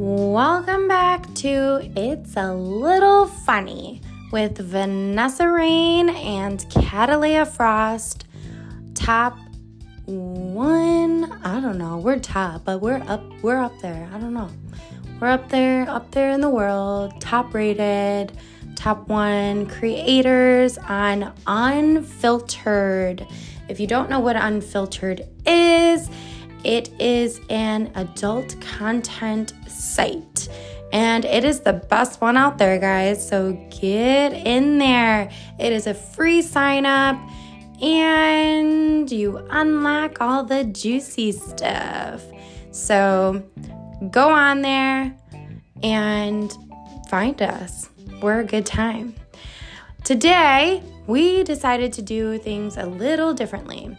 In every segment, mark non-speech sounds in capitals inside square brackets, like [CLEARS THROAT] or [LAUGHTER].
Welcome back to It's a Little Funny with Vanessa Rain and Cataleya Frost. Top one, I don't know, we're top, but we're up, we're up there. I don't know. We're up there, up there in the world, top rated, top one creators on Unfiltrd. If you don't know what Unfiltrd is, it is an adult content site. And it is the best one out there, guys. So get in there. It is a free sign up and you unlock all the juicy stuff. So go on there and find us. We're a good time. Today, we decided to do things a little differently.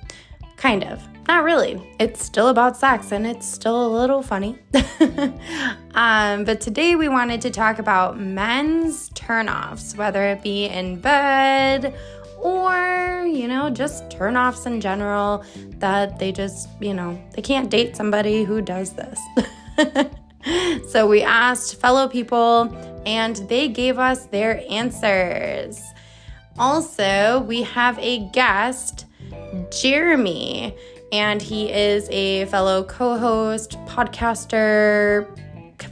Kind of. Not really. It's still about sex and it's still a little funny. [LAUGHS] um, but today we wanted to talk about men's turnoffs, whether it be in bed or, you know, just turnoffs in general that they just, you know, they can't date somebody who does this. [LAUGHS] so we asked fellow people and they gave us their answers. Also, we have a guest, Jeremy and he is a fellow co host, podcaster,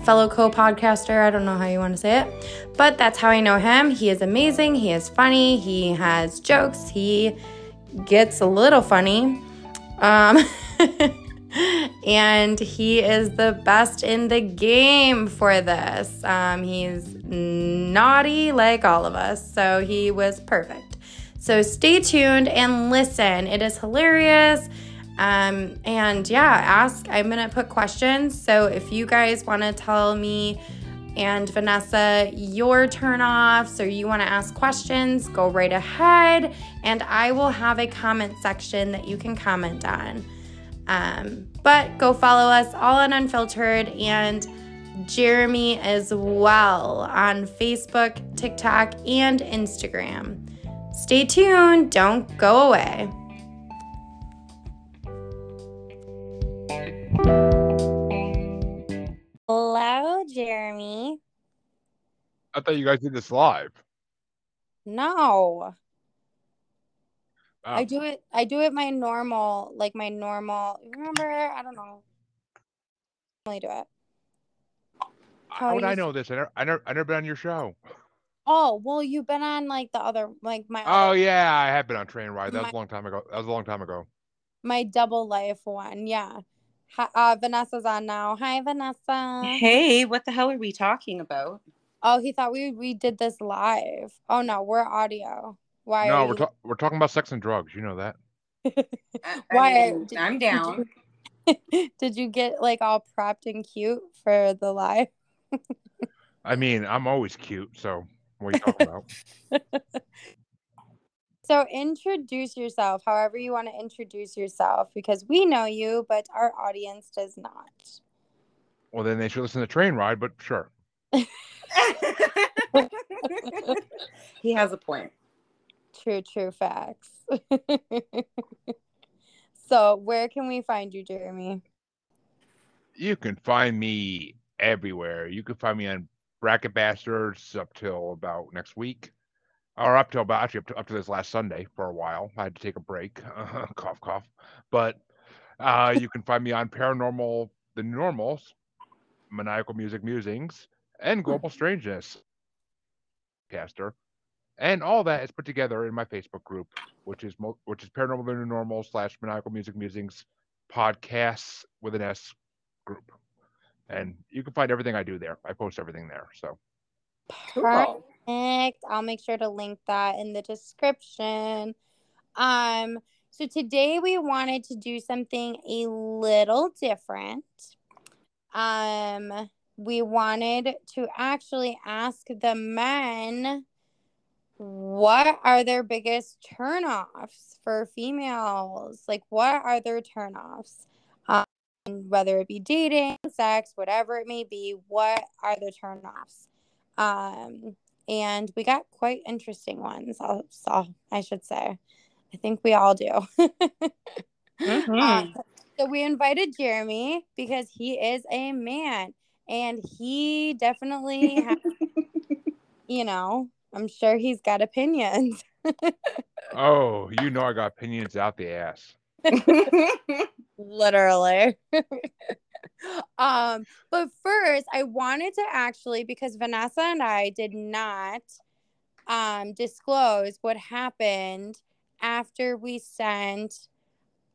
fellow co podcaster. I don't know how you want to say it, but that's how I know him. He is amazing. He is funny. He has jokes. He gets a little funny. Um, [LAUGHS] and he is the best in the game for this. Um, he's naughty like all of us, so he was perfect. So stay tuned and listen. It is hilarious. Um, and yeah, ask. I'm going to put questions. So if you guys want to tell me and Vanessa your turnoffs or you want to ask questions, go right ahead. And I will have a comment section that you can comment on. Um, but go follow us all on Unfiltrd and Jeremy as well on Facebook, TikTok, and Instagram. Stay tuned. Don't go away. Hello, Jeremy. I thought you guys did this live. No. I do it I do it my normal, like my normal remember, I don't know. I do it. How, How would I know this? I never, I never I never been on your show. Oh, well you've been on like the other like my Oh other, yeah, I have been on train ride. That my, was a long time ago. That was a long time ago. My double life one, yeah. Hi, uh, Vanessa's on now. Hi, Vanessa. Hey, what the hell are we talking about? Oh, he thought we we did this live. Oh no, we're audio. Why? No, we're ta- we're talking about sex and drugs. You know that. [LAUGHS] Why? I mean, did, I'm down. Did [LAUGHS] you, did you get like all prepped and cute for the live? I mean, I'm always cute. So what are you talking about? [LAUGHS] So introduce yourself however you want to introduce yourself because we know you, but our audience does not. Well, then they should listen to Train Ride, but sure. [LAUGHS] he has a point. True, true facts. [LAUGHS] so, where can we find you, Jeremy? You can find me everywhere. You can find me on Bracket Bastards up till about next week or up till about actually up to, up to this last Sunday for a while. I had to take a break, [LAUGHS] cough, cough. But uh, you can find me on Paranormal, The Normals, Maniacal Music Musings, and Global Strangeness, caster, and all that is put together in my Facebook group, which is which is Paranormal The New Normal slash Maniacal Music Musings podcasts with an S group, and you can find everything I do there. I post everything there. So. Cool. Perfect. I'll make sure to link that in the description. Um, so today we wanted to do something a little different. Um, we wanted to actually ask the men what are their biggest turnoffs for females? Like, what are their turnoffs? Um, whether it be dating, sex, whatever it may be, what are the turnoffs? Um, and we got quite interesting ones. I'll, so I should say, I think we all do. [LAUGHS] mm-hmm. uh, so we invited Jeremy because he is a man, and he definitely has, [LAUGHS] you know, I'm sure he's got opinions. [LAUGHS] Oh, you know I got opinions out the ass. Literally. [LAUGHS] um, but first I wanted to actually because Vanessa and I did not um disclose what happened after we sent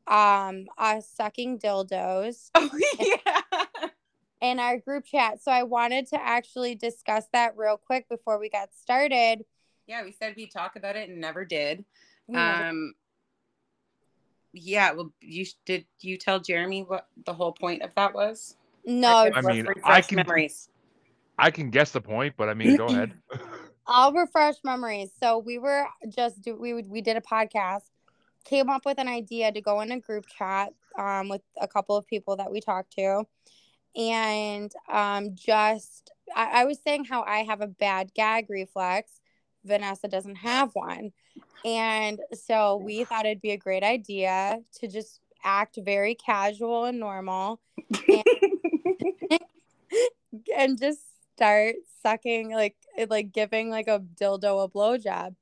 um us sucking dildos [LAUGHS] oh yeah. in our group chat. So I wanted to actually discuss that real quick before we got started. Yeah, we said we'd talk about it and never did. We Um yeah, well you did you tell Jeremy what the whole point of that was? no, I mean, I can- memories. I can guess the point, but I mean, go ahead. [LAUGHS] I'll refresh memories. So we were just do we we did a podcast, came up with an idea to go in a group chat um with a couple of people that we talked to, and um just I, I was saying how I have a bad gag reflex. Vanessa doesn't have one. And so we thought it'd be a great idea to just act very casual and normal [LAUGHS] and just start sucking like it- like giving like a dildo a blowjob.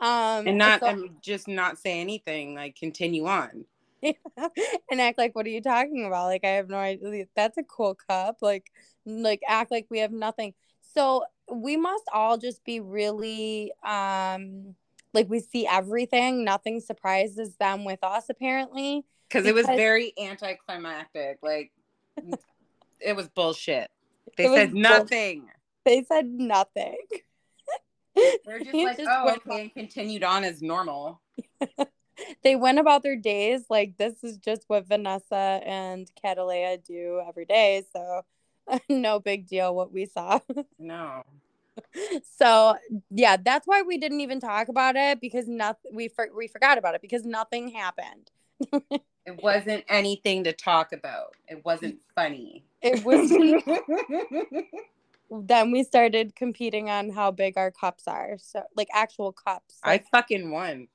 Um and not so- um, just not say anything, like continue on. [LAUGHS] and act like what are you talking about? Like I have no idea. That's a cool cup. Like like act like we have nothing. So we must all just be really um like we see everything. Nothing surprises them with us apparently. Because it was very anticlimactic. Like [LAUGHS] it was bullshit. They said bull- nothing. They said nothing. They're [LAUGHS] just like, just oh, okay, and continued on as normal. [LAUGHS] they went about their days like this is just what Vanessa and Cataleya do every day. So [LAUGHS] no big deal what we saw. [LAUGHS] No. so yeah, that's why we didn't even talk about it because nothing we for, we forgot about it because nothing happened. [LAUGHS] It wasn't anything to talk about. It wasn't funny. It was then we started competing on how big our cups are. So like actual cups. I fucking won.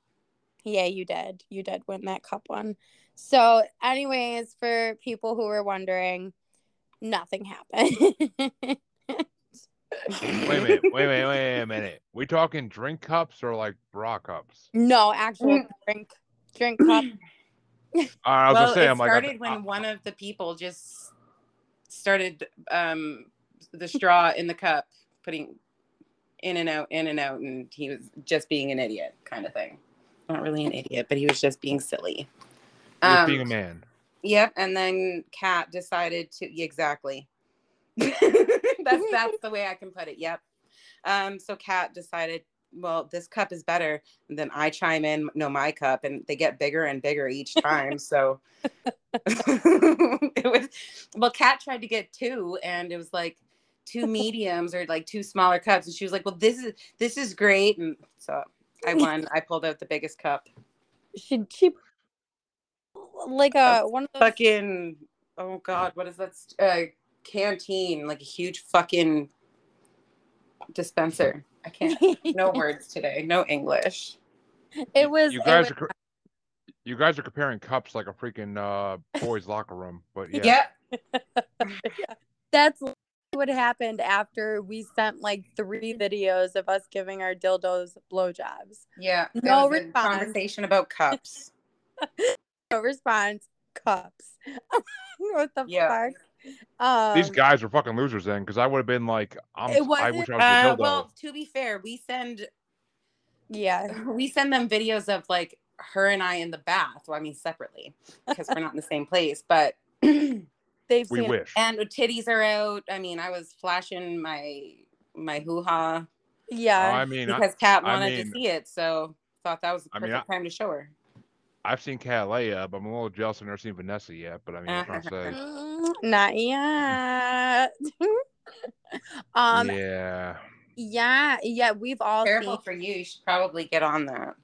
yeah, you did. You did win that cup one. So anyways, for people who were wondering, nothing happened. wait a minute. Wait, wait, wait a [LAUGHS] minute. We talking drink cups or like bra cups? no, actual drink drink cup. Uh, [CLEARS THROAT] I was well, gonna say, it I'm like, started I- when one of the people just started um, the straw in the cup, putting in and out, in and out, and he was just being an idiot, kind of thing. Not really an idiot, but he was just being silly. he was Um, being a man. Yep, and then Kat decided to exactly. [LAUGHS] [LAUGHS] that's that's the way I can put it. Yep. Um, so Kat decided, well, this cup is better. And then I chime in, no, my cup, and they get bigger and bigger each time. so [LAUGHS] it was well, Kat tried to get two, and it was like two mediums or like two smaller cups, and she was like, well, this is this is great, and so I won. I pulled out the biggest cup. She she like a one of those fucking oh god what is that st- uh canteen like a huge fucking dispenser i can't no [LAUGHS] words today no english it was You guys was- are. You guys are comparing cups like a freaking uh, boys' locker room, but yeah. yep [LAUGHS] that's what happened after we sent like three videos of us giving our dildos blowjobs. yeah No response. conversation about cups [LAUGHS] No response, cups. [LAUGHS] what the Yeah. fuck? Um, These guys are fucking losers then, because I would have been like, I'm, It wasn't- wish I was uh, well to be fair we send yeah, [LAUGHS] we send them videos of like her and i in the bath well i mean separately because we're not in the same place but [CLEARS THROAT] they've we seen wish. and titties are out i mean i was flashing my my hoo-ha Yeah, I mean, I, because Kat I wanted mean- to see it, so thought that was the I perfect mean, time to show her. I've seen Cataleya, but I'm a little jealous I've never seen Vanessa yet. But I mean, I'm trying to say, Mm, not yet. [LAUGHS] um, yeah. yeah. yeah, We've all Careful seen. for you. You should probably get on that.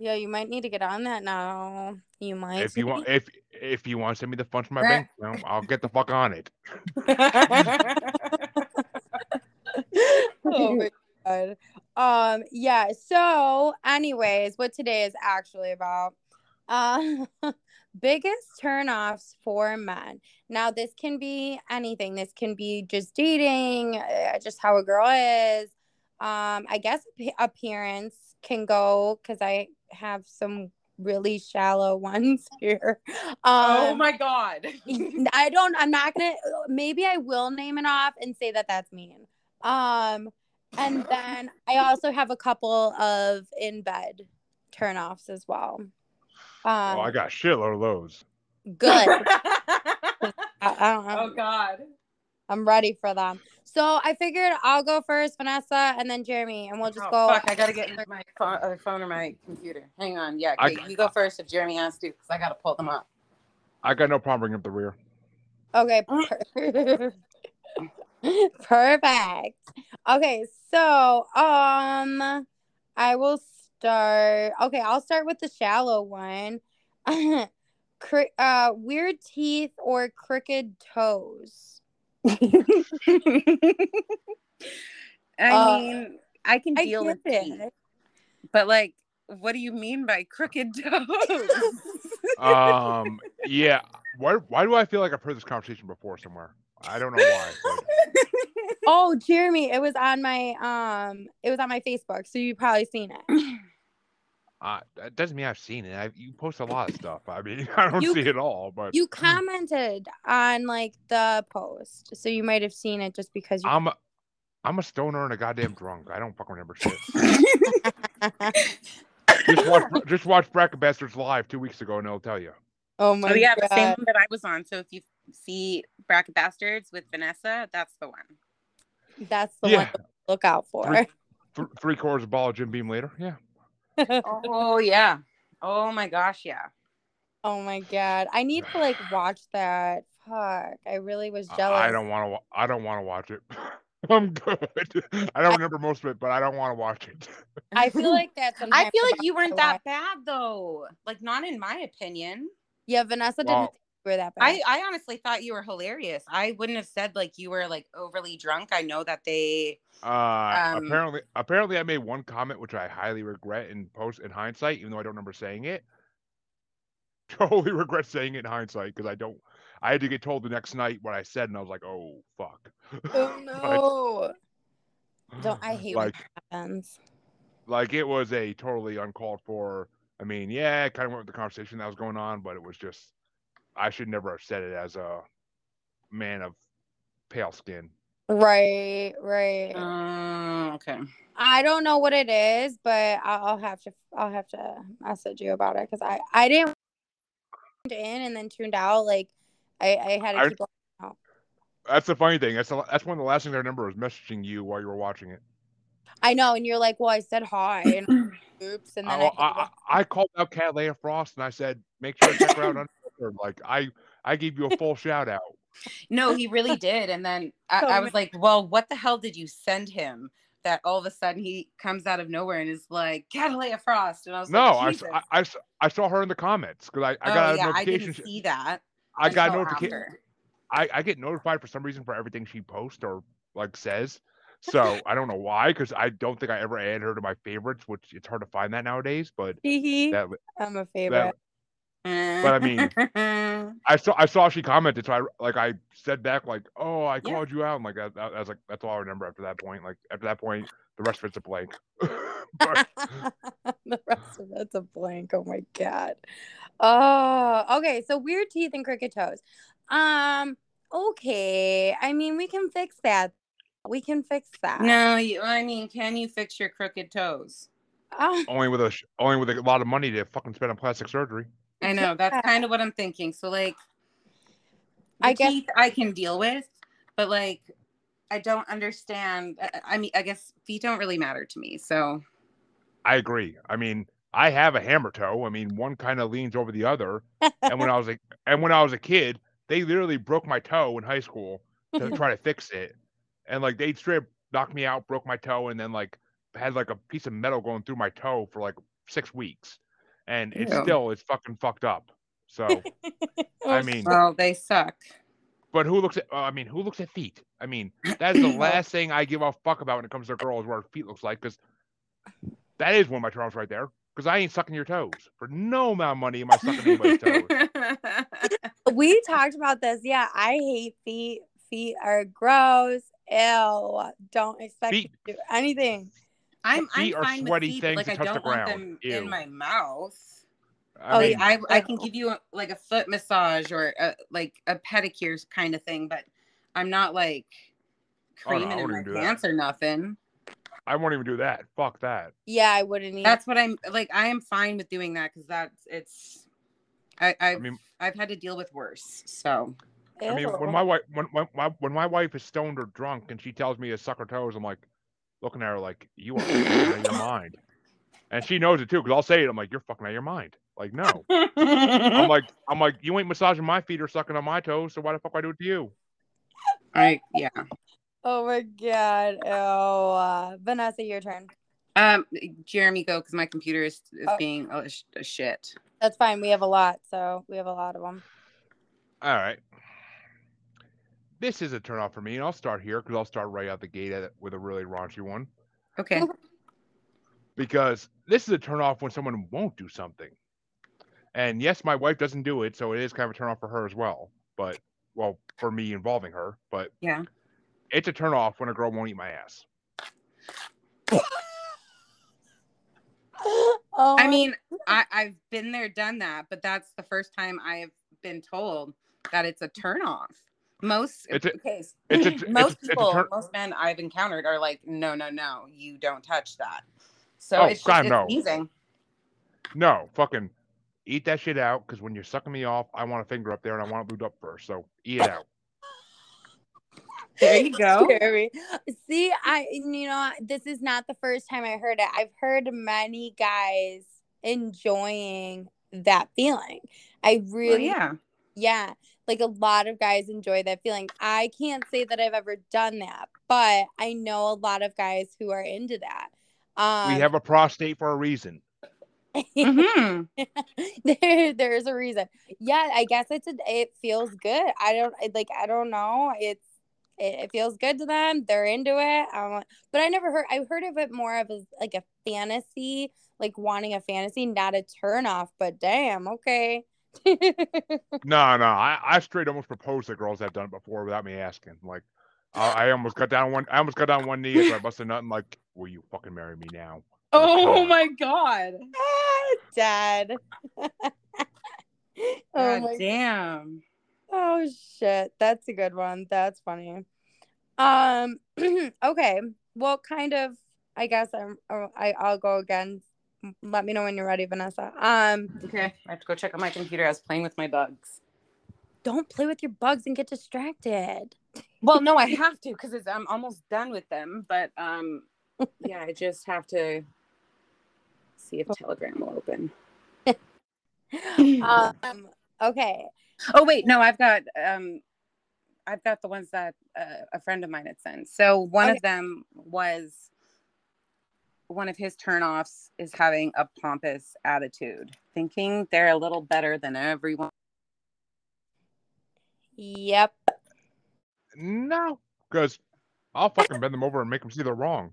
Yeah, you might need to get on that now. You might. If you want, need- if if you want to send me the funds from my bank account, I'll get the fuck on it. [LAUGHS] [LAUGHS] oh my god. Um. Yeah. So, anyways, what today is actually about? Uh, [LAUGHS] biggest turnoffs for men. Now, this can be anything. This can be just dating, uh, just how a girl is. Um, I guess appearance can go because I have some really shallow [LAUGHS] ones here. oh Um, my god. [LAUGHS] I don't. I'm not gonna. Maybe I will name it off and say that that's mean. Um, and then I also have a couple of in bed turnoffs as well. Um, oh, I got a shitload of those. good. [LAUGHS] I, I don't know. oh god. I'm ready for them. So I figured I'll go first, Vanessa, and then Jeremy, and we'll just Oh, go. Fuck, I gotta get my phone, other phone or my computer. Hang on. Yeah, I- okay, you go first if Jeremy has to, because I gotta pull them up. I got no problem bringing up the rear. Okay. [LAUGHS] per- [LAUGHS] Perfect. Okay, so um I will start. Okay, I'll start with the shallow one. [LAUGHS] Cri- uh weird teeth or crooked toes. [LAUGHS] I Uh, mean, I can I deal with get teeth, it. but like, what do you mean by crooked [LAUGHS] toes? Um, yeah. Why? Why do I feel like I've heard this conversation before somewhere? I don't know why. but- Oh, Jeremy, it was on my um it was on my Facebook, so you've probably seen it. [CLEARS THROAT] Uh, that doesn't mean I've seen it. I, you post a lot of stuff. I mean, [LAUGHS] I don't You- see it all, but You commented on like the post, so you might have seen it just because you I'm a, I'm a stoner and a goddamn drunk. I don't fucking remember shit. [LAUGHS] just watch, just watch Bracket Bastards live two weeks ago, and it'll tell you. Oh my oh yeah, the same one that I was on. So if you see Bracket Bastards with Vanessa, that's the one. That's the Yeah. one to look out for. Three- [LAUGHS] Th- three quarters of ball of Jim Beam later. Yeah. Oh yeah. Oh my gosh, yeah. oh my god. I need to like [SIGHS] watch that. Fuck. I really was jealous. I don't want to. [LAUGHS] [LAUGHS] I don't want to watch it. I'm good. I don't remember most of it, but I don't want to watch it. I feel like that [LAUGHS] I feel like you weren't that life. bad though. Like not in my opinion. Yeah, Vanessa didn't Well, think you were that bad. I, I honestly thought you were hilarious. I wouldn't have said like you were like overly drunk. I know that they Uh, Um, apparently, apparently, I made one comment which I highly regret in post in hindsight, even though I don't remember saying it. [LAUGHS] Totally regret saying it in hindsight because I don't. I had to get told the next night what I said, and I was like, "Oh fuck." oh [LAUGHS] no. Don't I [SIGHS] hate when like that happens. like it was a totally uncalled for. I mean, yeah, it kind of went with the conversation that was going on, but it was just I should never have said it as a man of pale skin. Right, right. uh, okay. I don't know what it is, but I'll, I'll have to I'll have to message you about it because I I didn't tuned in and then tuned out. Like I I had to I- keep. on- That's the funny thing. That's the, that's one of the last things I remember was messaging you while you were watching it. I know, and you're like, well, I said hi, and [CLEARS THROAT] oops, and then I, I, I, I, I called out Cataleya Frost and I said, make sure to check her out on Like I I gave you a [LAUGHS] full shout out. No, he really did. And then [LAUGHS] I, Oh, I was like, well, what the hell did you send him? That all of a sudden he comes out of nowhere and is like, Cataleya Frost. And I was like, No, like, I. I, I I saw her in the comments because I, I oh, got a yeah, I didn't see that. I got notification. I, I get notified for some reason for everything she posts or like says. So I don't know why because I don't think I ever add her to my favorites, which it's hard to find that nowadays. But Hee-hee. that I'm a favorite. But I mean, [LAUGHS] I saw I saw she commented, so I like I said back like, "Oh, I Yeah. called you out." And like that, that- I was like, "That's all I remember." After that point, like after that point, the rest of it's a blank. [LAUGHS] but [LAUGHS] the rest of it's a blank. Oh my god. Oh, okay. So weird teeth and crooked toes. Um. Okay. I mean, we can fix that. We can fix that. no, you, I mean, can you fix your crooked toes? Ah, only with a only with a lot of money to fucking spend on plastic surgery. I know that's Yeah. kind of what I'm thinking. So like, I I guess- teeth I can deal with, but like, I don't understand. I- I mean, I guess feet don't really matter to me. So I agree. I mean, I have a hammer toe. I mean, one kind of leans over the other. And when I was a [LAUGHS] and when I was a kid, they literally broke my toe in high school to [LAUGHS] try to fix it. And like they straight up knocked me out, broke my toe, and then like had like a piece of metal going through my toe for like six weeks. And it Ew. still is fucking fucked up. So [LAUGHS] I mean, well, they suck. but who looks at? Uh, I mean, who looks at feet? I mean, [CLEARS THROAT] that is the last thing I give a fuck about when it comes to girls, what her feet looks like, because that is one of my turnoffs right there. because I ain't sucking your toes for no amount of money. Am I sucking anybody's toes? [LAUGHS] [LAUGHS] we talked about this. Yeah, I hate feet. Feet are gross. Ew. Don't expect Feet- to do anything. I'm, I'm Feet are fine sweaty with feet, things like that I touch the don't want ground. them Ew. in my mouth. I Oh, mean, yeah. I, I can give you a, like a foot massage or a, like a pedicure kind of thing, but I'm not like Oh, no, creaming in my even do that. pants or nothing. I won't even do that. Fuck that. Yeah, I wouldn't eat. That's what I'm like. I am fine with doing that because that's it's. I I've, I mean- have had to deal with worse. So I mean, when my wife when, when my when my wife is stoned or drunk and she tells me to suck her toes, I'm like looking at her like you are fucking out of your [LAUGHS] mind, and she knows it too because I'll say it. I'm like you're fucking out of your mind. Like no, I'm [LAUGHS] like I'm like you ain't massaging my feet or sucking on my toes, so why the fuck would I do it to you? I yeah. Oh my god. Oh, Uh, Vanessa, your turn. Um, Jeremy, go because my computer is, is Oh. being a, sh- a shit. That's fine. We have a lot, so we have a lot of them. All right. This is a turnoff for me, and I'll start here because I'll start right out the gate at it with a really raunchy one. Okay. because this is a turnoff when someone won't do something. And yes, my wife doesn't do it, so it is kind of a turnoff for her as well. But well, for me involving her, but Yeah. it's a turnoff when a girl won't eat my ass. oh, I mean, I, I've been there, done that, but that's the first time I have been told that it's a turn off. Most It's a- okay, it's a- it's- most [LAUGHS] it's a people, turn- most men I've encountered are like, no, no, no, you don't touch that. So Oh, it's just God, it's no. easing. No, fucking eat that shit out because when you're sucking me off, I want a finger up there and I want it lubed up first. So eat it out. [LAUGHS] There you go. Scary. See, I you know this is not the first time I heard it. I've heard many guys enjoying that feeling. I Well, really, yeah. yeah, like a lot of guys enjoy that feeling. I can't say that I've ever done that, but I know a lot of guys who are into that. Um, we have a prostate for a reason. hmm [LAUGHS] there there's a reason yeah i guess it's a, it feels good i don't like i don't know it's it, it feels good to them they're into it um, but i never heard i heard of it more of as like a fantasy like wanting a fantasy not a turn off but damn okay [LAUGHS] No, no, I, I straight almost proposed to girls that have done it before without me asking. Like, I, I almost got down one. I almost got down one knee after I busted a nut and like, will you fucking marry me now? Oh my god. Ah, [LAUGHS] dad [LAUGHS] oh God my damn. Oh shit, that's a good one. That's funny. Um [CLEARS THROAT] okay. Well, kind of I guess I'm uh, I I'll go again. Let me know when you're ready, Vanessa. Um Okay. I have to go check on my computer. I was playing with my bugs. don't play with your bugs and get distracted. [LAUGHS] Well, no, I have to because I'm almost done with them. But um, yeah, I just have to see if Telegram will open. [LAUGHS] um okay. Oh wait, no, I've got um, I've got the ones that uh, a friend of mine had sent. So one Okay. of them was one of his turnoffs is having a pompous attitude, thinking they're a little better than everyone. Yep. No, because I'll fucking bend them over and make them see they're wrong.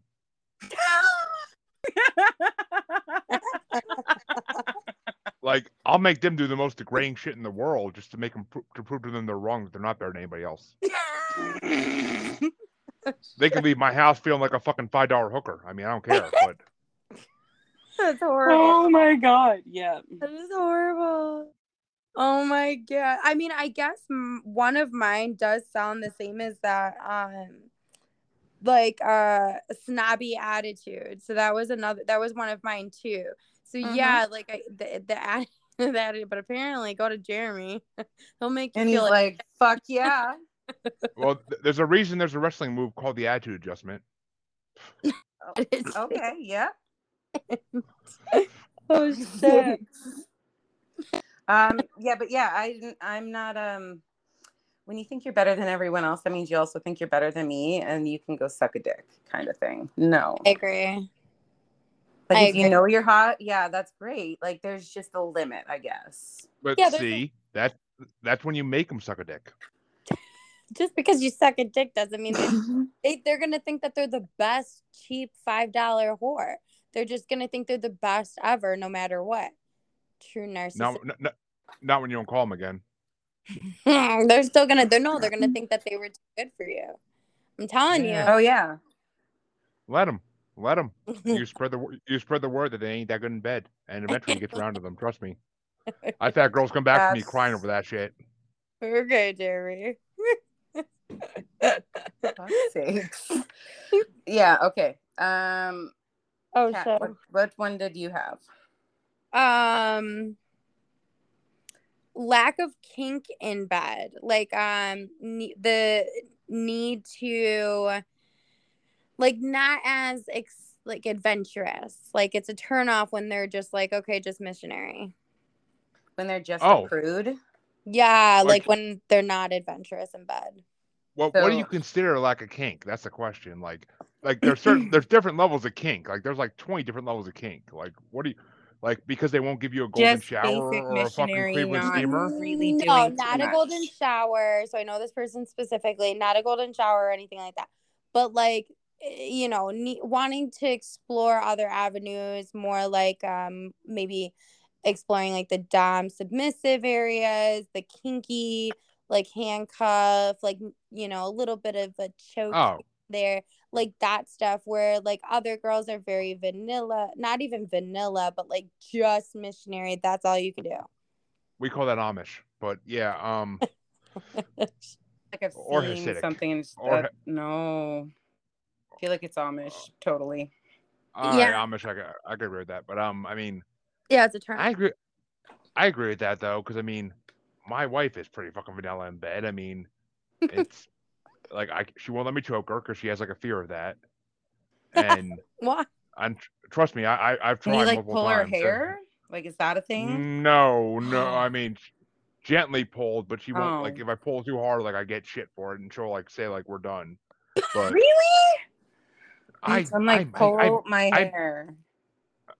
Like, I'll make them do the most degrading shit in the world just to make them pro- to prove to them they're wrong that they're not better than anybody else. [LAUGHS] They can leave my house feeling like a fucking five dollar hooker. I mean, I don't care, [LAUGHS] but That's horrible. oh my god! Yeah. That is horrible. Oh my god. I mean, I guess m- one of mine does sound the same as that. Um, like uh, snobby attitude. So that was another. That was one of mine too. So Mhm. yeah, like I, the the atti- [LAUGHS] the attitude. But apparently, go to Jeremy. [LAUGHS] He'll make you And he's feel like, "Fuck yeah!" Well, th- there's a reason there's a wrestling move called the attitude adjustment. [LAUGHS] Okay. Yeah. [LAUGHS] oh shit. um. Yeah, but yeah, I I'm not um. When you think you're better than everyone else, that means you also think you're better than me, and you can go suck a dick, kind of thing. No. I agree. Like I if you know you're hot, yeah, that's great. Like there's just a limit, I guess. But Yeah, there's a- see, that that's when you make them suck a dick. Just because you suck a dick doesn't mean that [LAUGHS] they, they're gonna think that they're the best cheap five dollar whore. they're just gonna think they're the best ever, no matter what. True narcissist. No, no, no, not when you don't call them again. [LAUGHS] they're still gonna. They're no. They're gonna [LAUGHS] think that they were too good for you. I'm telling Yeah. Oh yeah. Let them. Let them. you. You spread the you spread the word that they ain't that good in bed, and eventually it gets around to them. Trust me. I've had girls come back to me crying over that shit. okay, Jeremy. Fuck's sakes. [LAUGHS] yeah. Okay. Um. Oh, Kat, so what, what one did you have? um lack of kink in bed like um ne- the need to like not as ex- like adventurous like it's a turn off when they're just like okay just missionary When they're just Oh. a prude. yeah like, Like- when they're not adventurous in bed Well, what do you So- consider like a kink? That's the question. Like, like there's certain there's different levels of kink. Like, there's like 20 different levels of kink. Like, what do you like? Because they won't give you a golden shower or a fucking missionary, Cleveland not- steamer. really no doing too not a golden shower so i know this person specifically not a golden shower or anything like that but like eh, you know ne- wanting to explore other avenues more like um maybe exploring like the dom submissive areas the kinky like handcuff like you know a little bit of a choke Oh, there like that stuff where like other girls are very vanilla not even vanilla but like just missionary that's all you can do we call that Amish. But yeah, um, [LAUGHS] Like I've Or seen Hasidic. something. and it's- Or no. I feel like it's Amish. Totally. all right, Yeah. Amish. I could, I could agree with that. But um, I mean, yeah it's a term. I agree. I agree with that though, because I mean, my wife is pretty fucking vanilla in bed. I mean, [LAUGHS] it's like I she won't let me choke her because she has like a fear of that. [LAUGHS] And what and trust me, I, I I've Can tried you like pull her times. and- hair? Like, is that a thing? No, no. [GASPS] I mean, gently pulled, but she won't. Like Oh. if I pull too hard, like I get shit for it, and she'll like say like we're done. But Really? I I'm like, I, pull I, my I- hair.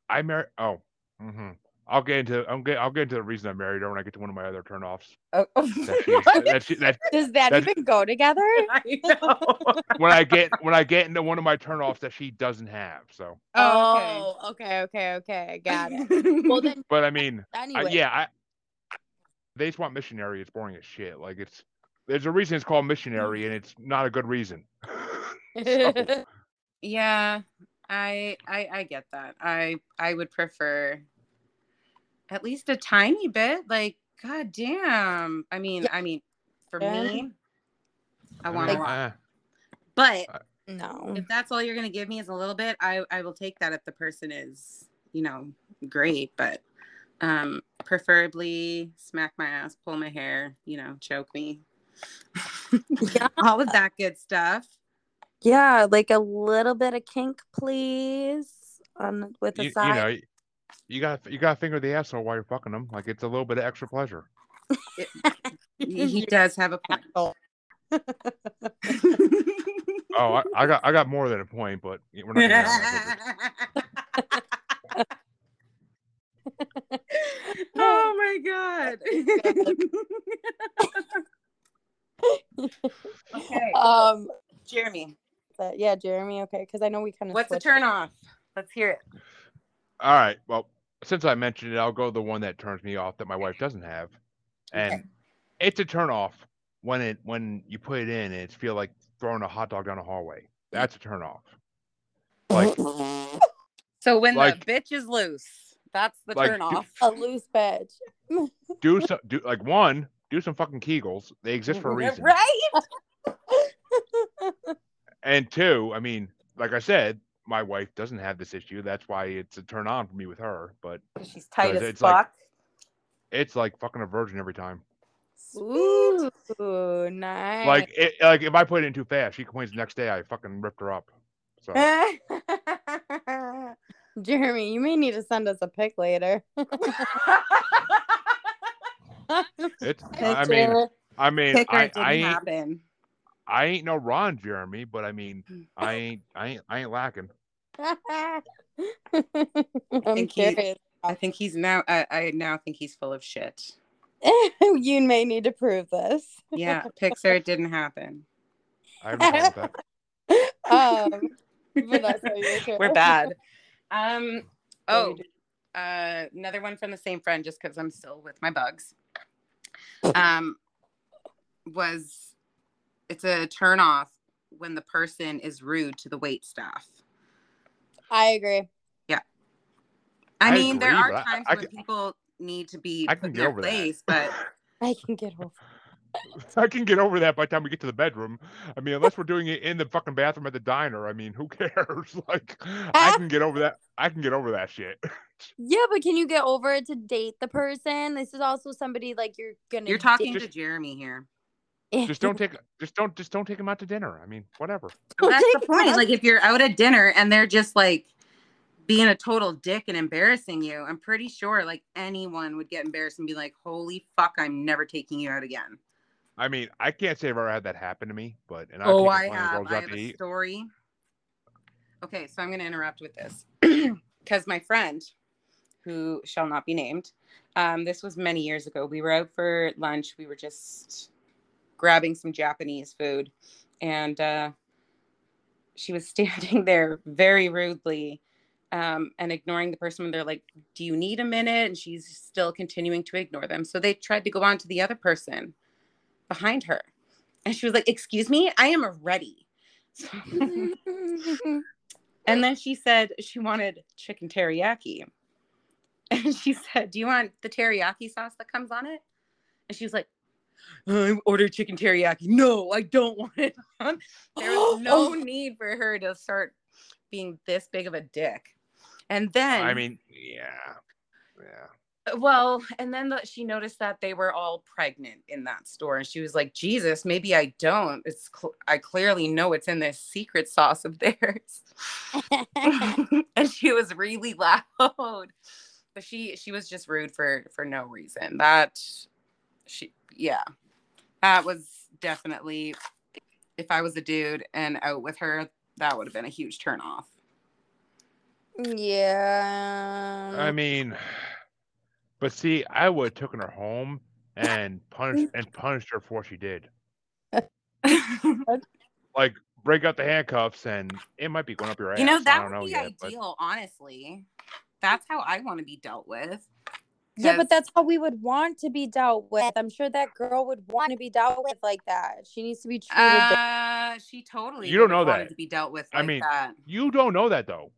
I, I married. Oh, hmm I'll get into. I'll get. I'll get into the reason I married her when I get to one of my other turnoffs. Oh, [LAUGHS] That she, that she, [LAUGHS] that Does that That's- even go together? [LAUGHS] I know. when I get when I get into one of my turnoffs that she doesn't have. So, oh, okay, oh, okay, okay. I got it. Well then, but I mean, anyway. I, yeah, I. They just want missionary. It's boring as shit. Like it's. There's a reason it's called missionary, and it's not a good reason. So- yeah, I, I I get that. I I would prefer at least a tiny bit. Like, god damn. I mean, Yeah. I mean, for Yeah. me, I want a Uh, lot. uh, But no. if that's all you're gonna give me is a little bit, I I will take that if the person is, you know, great. But um, preferably smack my ass, pull my hair, you know, choke me. Yeah. [LAUGHS] all of that good stuff. Yeah, like a little bit of kink, please. On with a you, you side. know, you got you got to finger the asshole while you're fucking them. Like it's a little bit of extra pleasure. [LAUGHS] He he [LAUGHS] does have a point. [LAUGHS] Oh, I, I got I got more than a point, but we're not. Gonna get on that subject. oh my god. okay, um. Jeremy, but yeah, Jeremy. Okay, because I know we kind of. what's the turn off? Let's hear it. All right. Well, since I mentioned it, I'll go the one that turns me off that my wife doesn't have, and Okay. it's a turn off when it when you put it in and it feel like throwing a hot dog down a hallway. That's a turn off. Like [LAUGHS] So when Like- the bitch is loose, that's the Like, turn do- off. a loose bitch. [LAUGHS] do some do like one do some fucking Kegels. They exist for a reason. [LAUGHS] Right? And two, I mean, like I said, my wife doesn't have this issue. That's why it's a turn on for me with her. But She's tight as it's like- fuck. it's like fucking a virgin every time. Ooh, nice. Like it, like if I put it in too fast, she complains the next day I fucking ripped her up. So [LAUGHS] Jeremy, you may need to send us a pic later. it's [LAUGHS] I mean I mean I, I ain't happen. I ain't no Ron Jeremy, but I mean I ain't I ain't I ain't lacking. I'm think he- I think he's now. I, I now think he's full of shit. [LAUGHS] you may need to prove this. Yeah, [LAUGHS] Pixar didn't happen. I have no problem with that. [LAUGHS] Um, Vanessa, your turn. We're bad. Um. Oh, uh, another one from the same friend, just because I'm still with my bugs. Um, was it's a turn off when the person is rude to the wait staff. I agree. I, I mean, there are but I- times I when can- people need to be I can in get their over that. place, but [LAUGHS] I can get over. [LAUGHS] I can get over that by the time we get to the bedroom. I mean, unless we're doing it in the fucking bathroom at the diner. I mean, who [LAUGHS] cares? Like, I can get over that. I can get over that shit. Yeah, but can you get over it to date the person? This is also somebody like you're gonna. you're talking date- to Jeremy here. Just don't take. Just don't. Just don't take him out to dinner. I mean, whatever. Don't That's the point. that. Like if you're out at dinner and they're just like being a total dick and embarrassing you, I'm pretty sure like anyone would get embarrassed and be like, "Holy fuck, I'm never taking you out again." I mean, I can't say I've ever had that happen to me, but and oh, I've I taken plenty have. I out have to a eat. story. Okay, so I'm going to interrupt with this [CLEARS THROAT] because my friend, who shall not be named, um, this was many years ago. We were out for lunch. We were just grabbing some Japanese food, and uh, she was [LAUGHS] standing there very rudely um, and ignoring the person when they're like, "Do you need a minute?" And she's still continuing to ignore them. So they tried to go on to the other person behind her, and she was like, "Excuse me, I am ready." [LAUGHS] So- [LAUGHS] and then she said she wanted chicken teriyaki. And she said, Do you want the teriyaki sauce that comes on it? And she was like, Uh, I ordered chicken teriyaki. No, I don't want it [LAUGHS] on. There was [GASPS] no Oh. need for her to start being this big of a dick. And then I mean, yeah, yeah. well, and then the, she noticed that they were all pregnant in that store, and she was like, "Jesus, maybe I don't. It's cl- I clearly know it's in this secret sauce of [LAUGHS] theirs." [LAUGHS] and she was really loud, but she she was just rude for for no reason. That she yeah, that was definitely if I was a dude and out with her, that would have been a huge turn off. yeah. I mean, but see, I would have taken her home and punished [LAUGHS] and punished her for what she did. [LAUGHS] Like break out the handcuffs, and it might be going up your ass. You know, I that don't would know be yet, but- ideal, honestly. That's how I want to be dealt with. Yeah, but that's how we would want to be dealt with. I'm sure that girl would want to be dealt with like that. She needs to be treated. different. Uh, she totally. You don't would've know wanted that. to be dealt with. I mean, that. You don't know that though.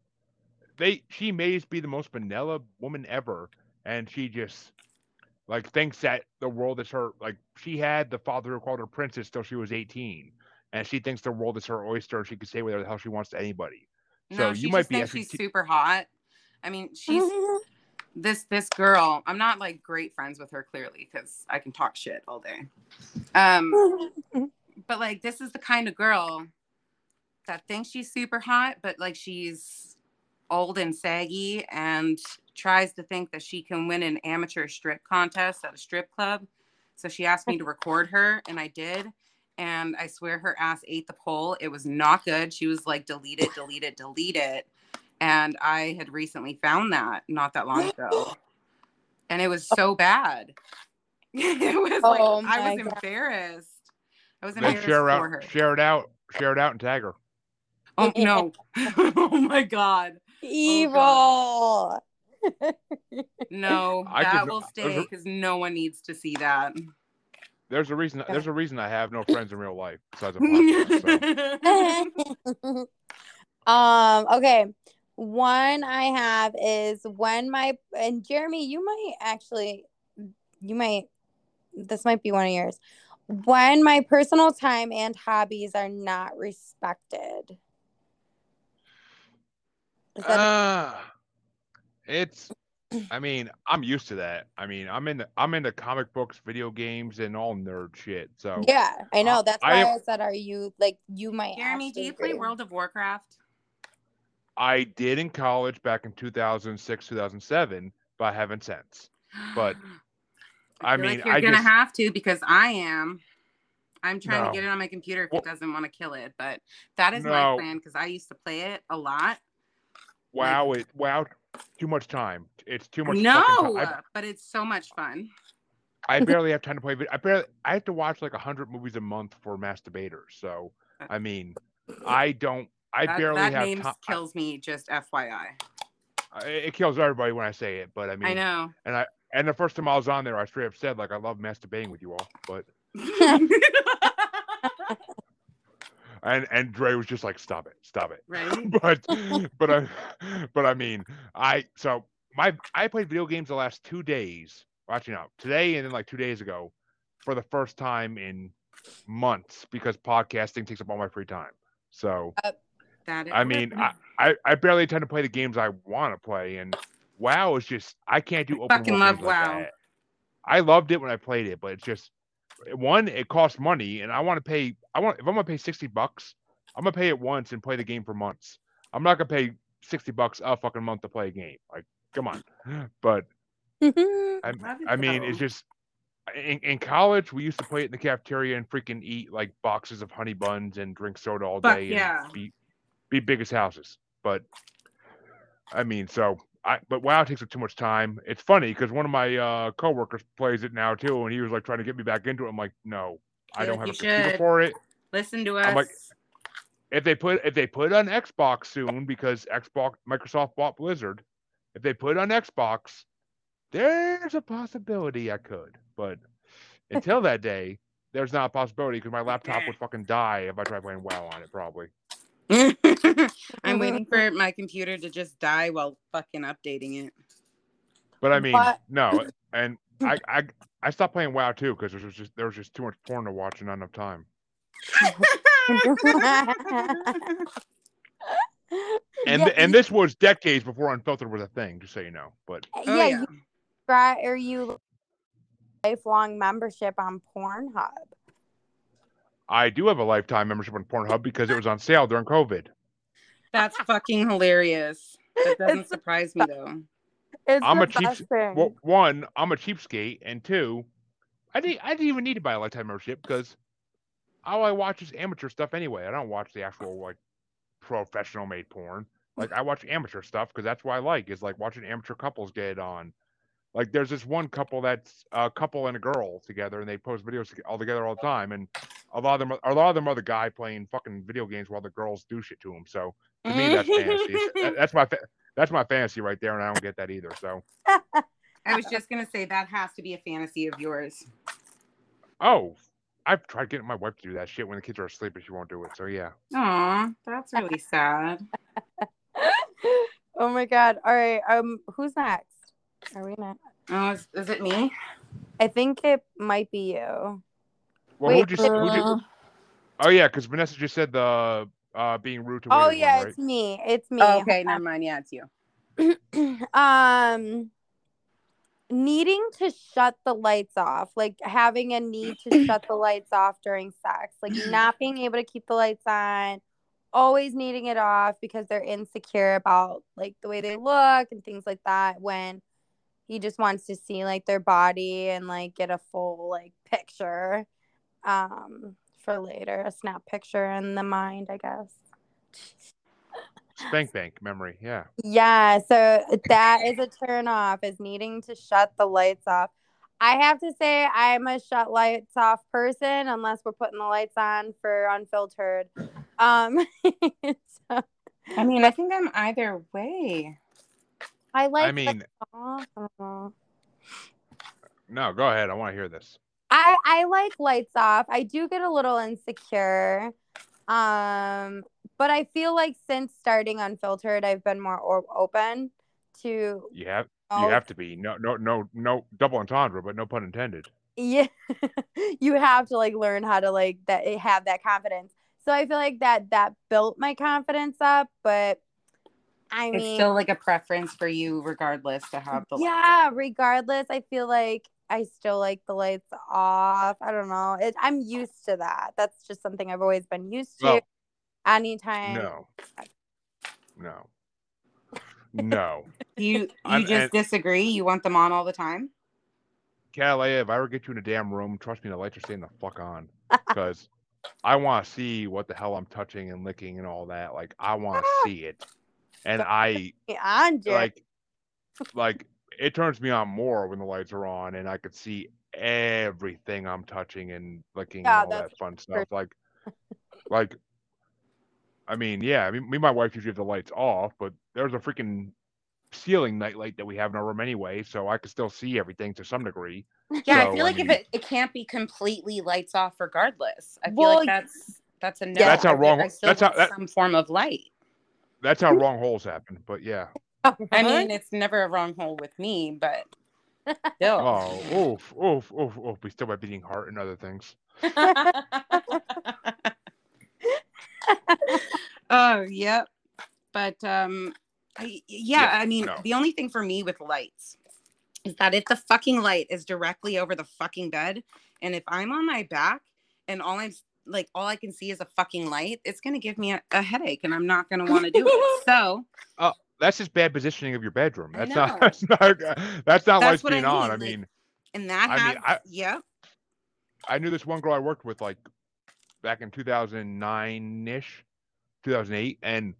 They she may just be the most vanilla woman ever, and she just like thinks that the world is her. Like she had the father who called her princess till she was eighteen, and she thinks the world is her oyster. She can say whatever the hell she wants to anybody. No, so she you might just be thinks she's super hot. I mean, she's [LAUGHS] this this girl. I'm not like great friends with her clearly because I can talk shit all day. Um, [LAUGHS] but like this is the kind of girl that thinks she's super hot, but like she's old and saggy and tries to think that she can win an amateur strip contest at a strip club. So she asked me to record her, and I did. And I swear her ass ate the pole. It was not good. She was like, delete it, delete it, delete it. And I had recently found that not that long ago. [GASPS] And it was so bad. [LAUGHS] it was like, Oh I was God. embarrassed. I was embarrassed share for out, her. share it out, share it out, and tag her. Oh [LAUGHS] no! [LAUGHS] oh my god! Evil. No, I that could- will stay because no one needs to see that. There's a reason. There's a reason I have no friends in real life besides a podcast. So. um. Okay. One I have is when my and Jeremy, you might actually, you might. This might be one of yours. When my personal time and hobbies are not respected. Is that Uh, it's. [CLEARS THROAT] I mean, I'm used to that. I mean, I'm in. The, I'm into comic books, video games, and all nerd shit. So yeah, I know. I- That's I why am- I said, "Are you like you might?" Jeremy, do actually you play agree. World of Warcraft? I did in college back in 2006, 2007, but I haven't since. But, [GASPS] I, I mean, like you're I gonna just- have to because I am. I'm trying No. to get it on my computer if Well- it doesn't want to kill it, but that is my plan because I used to play it a lot. Wow, it wow, too much time. It's too much. No, I, but it's so much fun. I [LAUGHS] barely have time to play. vid- I barely. I have to watch like hundred movies a month for masturbators. So uh I mean, I don't. I that barely that have name time. kills me. Just FYI. It kills everybody when I say it, but I mean, I know. and I and the first time I was on there, I straight up said like I love masturbating with you all, but [LAUGHS] and and Dre was just like, stop it, stop it. right? [LAUGHS] but but I but I mean I so my I played video games the last two days. Actually, no, today and then like two days ago, for the first time in months because podcasting takes up all my free time. So uh, That is I mean, I, I I barely tend to play the games I want to play, and WoW is just I can't do open fucking world love games like that. I loved it when I played it, but it's just one, it costs money, and I want to pay. I want if I'm gonna pay sixty bucks, I'm gonna pay it once and play the game for months. I'm not gonna pay sixty bucks a fucking month to play a game. Like, come on. [GASPS] But I, I mean, it's just in, in college we used to play it in the cafeteria and freaking eat like boxes of honey buns and drink soda all day yeah. and be be big as houses. But I mean, so I but WoW takes up too much time. It's funny because one of my uh coworkers plays it now too, and he was like trying to get me back into it. I'm like, no, I don't have a computer should. for it. Listen to us. I'm like- If they put if they put it on Xbox soon because Xbox Microsoft bought Blizzard, if they put it on Xbox, there's a possibility I could. But until that day, there's not a possibility because my [LAUGHS] laptop would fucking die if I tried playing WoW on it. Probably. [LAUGHS] [LAUGHS] I'm waiting [LAUGHS] for my computer to just die while fucking updating it. But I mean, But- no, [LAUGHS] and I I I stopped playing WoW too because there was just there was just too much porn to watch and not enough time. And yeah, and this was decades before Unfiltrd was a thing, just so you know. But Oh, yeah, yeah. you try or you lifelong membership on Pornhub. I do have a lifetime membership on Pornhub because it was on sale during COVID. That's fucking hilarious. That doesn't It's- surprise me though. It's I'm the a cheap- thing. Well, one, I'm a cheapskate, and two, I didn't I didn't even need to buy a lifetime membership because all I watch is amateur stuff anyway. I don't watch the actual like professional made porn. Like I watch amateur stuff because that's what I like is like watching amateur couples get it on. Like there's this one couple that's a couple and a girl together, and they post videos all together all the time. And a lot of them, are- a lot of them are the guy playing fucking video games while the girls do shit to him. So to me, that's fantasy. [LAUGHS] That- that's my fa- that's my fantasy right there, and I don't get that either. So I was just gonna say that has to be a fantasy of yours. Oh, I've tried getting my wife to do that shit when the kids are asleep, but she won't do it. So yeah. Aw, that's really [LAUGHS] sad. oh my god. All right. Um who's next? Are we next? Oh, is, is it me? I think it might be you. Well, Wait, who'd you, who'd you, uh, Oh yeah, because Vanessa just said the uh being rude to. Oh yeah, one, right? it's me. It's me. Oh, okay, never [LAUGHS] mind. Yeah, it's you. [CLEARS THROAT] um needing to shut the lights off like having a need to shut the lights off during sex like not being able to keep the lights on always needing it off because they're insecure about like the way they look and things like that when he just wants to see like their body and like get a full like picture um for later a snap picture in the mind i guess Spank bank memory. Yeah. Yeah, so that is a turn off is needing to shut the lights off. I have to say I'm a shut lights off person unless we're putting the lights on for Unfiltrd. Um [LAUGHS] so I mean, I think I'm either way. I like I mean, lights off. no. Go ahead. I want to hear this. I I like lights off. I do get a little insecure. Um but I feel like since starting Unfiltrd I've been more o- open to You have you have to be no no no no double entendre, but no pun intended. yeah [LAUGHS] you have to like learn how to like that have that confidence so i feel like that that built my confidence up but i mean, It's still like a preference for you, regardless to have the. yeah regardless i feel like i still like the lights off i don't know it, i'm used to that that's just something i've always been used to Well, anytime No. No. No. You you I'm- just and- disagree. You want them on all the time. Calais, if I ever get you in a damn room, trust me, the lights are staying the fuck on. [LAUGHS] Because I want to see what the hell I'm touching and licking and all that. Like I want to ah! see it. And I on Jerry. like like it turns me on more when the lights are on and I could see everything I'm touching and licking Yeah, and all that fun stuff. Like like I mean, yeah, I mean me and my wife usually have the lights off, but there's a freaking ceiling nightlight that we have in our room anyway, so I can still see everything to some degree. Yeah, So, I feel I like mean- if it, it can't be completely lights off regardless. I feel Well, like that's that's a no. That's how wrong- that's how- that- some form of light. That's how hmm. wrong holes happen. But yeah. [LAUGHS] I mean, it's never a wrong hole with me, but [LAUGHS] still. Oh, oof, oof, oof, oof. We still have beating heart and other things. [LAUGHS] oh, yep. But um I, yeah, Yeah, I mean, no. the only thing for me with lights is that if the fucking light is directly over the fucking bed and if I'm on my back and all I'm like all I can see is a fucking light, it's going to give me a, a headache and I'm not going to want to do it. So, That's just bad positioning of your bedroom. That's not. That's not. That's not That's lights what I being on. I mean, and that I has mean, I- yep. I knew this one girl I worked with like back in 2009 ish, 2008, and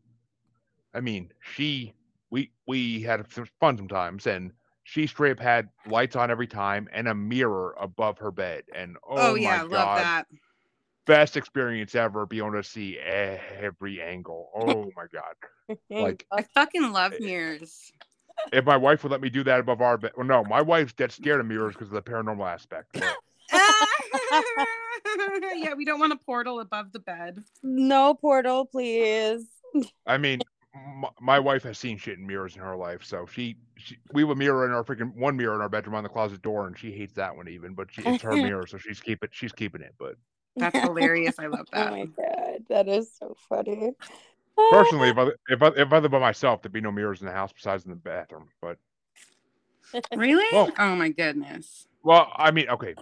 I mean, she we we had some fun sometimes, and she straight up had lights on every time and a mirror above her bed, and oh, Oh, yeah, my love god, that. Best experience ever, being able to see every angle. Oh my god, like [LAUGHS] I fucking love eh, mirrors. if my wife would let me do that above our bed, well, no, my wife's dead scared of mirrors because of the paranormal aspect. but- [LAUGHS] [LAUGHS] yeah, we don't want a portal above the bed. no portal, please. I mean, my, my wife has seen shit in mirrors in her life, so she, she we have a mirror in our freaking one mirror in our bedroom on the closet door, and she hates that one even. But she, it's her mirror, so she's keep it. She's keeping it. But That's hilarious. I love [LAUGHS] Oh that. my god, that is so funny. personally, if [LAUGHS] I if I if I live by myself, there'd be no mirrors in the house besides in the bathroom. But Really? Well- oh my goodness. well, I mean, okay,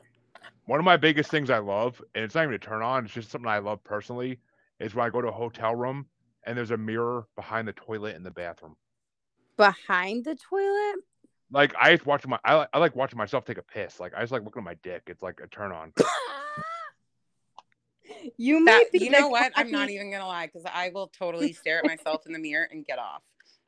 one of my biggest things I love, and it's not even a turn on, it's just something I love personally, is when I go to a hotel room and there's a mirror behind the toilet in the bathroom. Behind the toilet? Like I just watching my, I, like- I like watching myself take a piss. Like I just like looking at my dick. It's like a turn on. [LAUGHS] you may That, be you know what? I'm not even gonna lie, because I will totally [LAUGHS] stare at myself in the mirror and get off.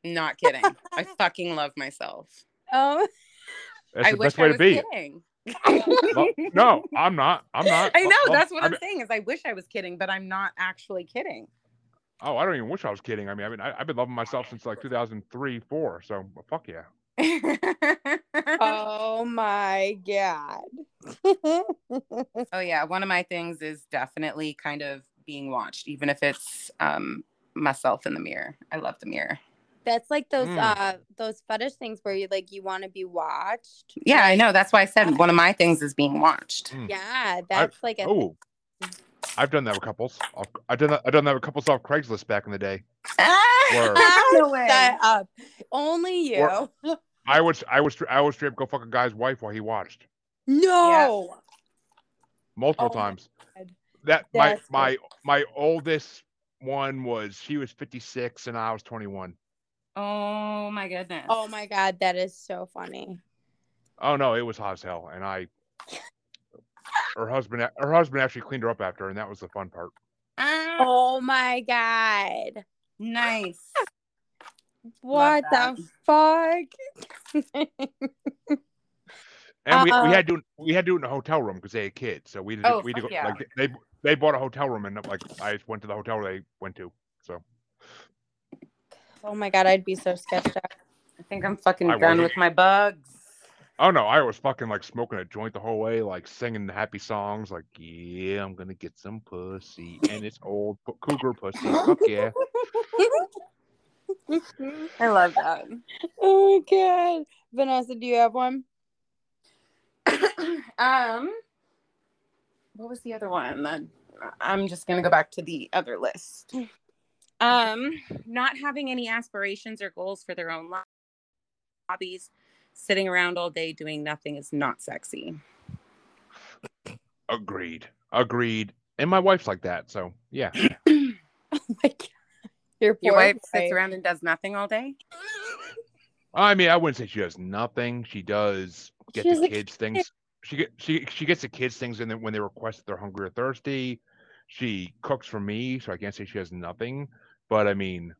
Not kidding. I fucking love myself. Um, [LAUGHS] That's I the best way to be. kidding. Well, no, I'm not. I'm not. [LAUGHS] I know Well, that's what I I'm mean- saying. Is I wish I was kidding, but I'm not actually kidding. Oh, I don't even wish I was kidding. I mean, I mean, I, I've been loving myself since like 2003, four. So well, fuck yeah. Oh my god. [LAUGHS] Oh yeah, one of my things is definitely kind of being watched, even if it's um myself in the mirror. I love the mirror. That's like those Mm. uh those fetish things where you like you want to be watched. Yeah, I know. That's why I said one of my things is being watched. Mm. Yeah, that's like a Oh, I've done that with couples. Off- I've done that. I've done that with couples off Craigslist back in the day. [LAUGHS] Word. no way. Shut up. Only you. Or- [LAUGHS] I was, I was, I was straight up go fuck a guy's wife while he watched no. multiple Oh times. God. That my That's my my oldest one was she was 56 and I was 21. Oh my goodness. Oh my god, that is so funny. Oh no, it was hot as hell, and I. Her husband, her husband actually cleaned her up after, and that was the fun part. Ah, Oh my god. nice. What the fuck? And we, Uh, we had to do we had to do it in a hotel room because they had kids, so we did, Oh, we did fuck go, yeah. like they they bought a hotel room and like I went to the hotel they went to. So oh my god, I'd be so sketched out. I think I'm fucking I done wasn't. with my bugs. oh no, I was fucking like smoking a joint the whole way, like singing happy songs, like yeah, I'm gonna get some pussy, and it's old pu- cougar pussy. Fuck yeah. [LAUGHS] I love that. [LAUGHS] oh my god. Vanessa, do you have one? [CLEARS THROAT] um, what was the other one? That I'm just gonna go back to the other list. [SIGHS] Um, not having any aspirations or goals for their own li- hobbies, sitting around all day doing nothing is not sexy. Agreed. Agreed. And my wife's like that, so yeah. [CLEARS THROAT] Oh my god. Your, Your poor wife sits around and does nothing all day. I mean, I wouldn't say she does nothing. She does get She's the a kids things. She get she she gets the kids things and then when they request that they're hungry or thirsty. She cooks for me, so I can't say she has nothing. But I mean,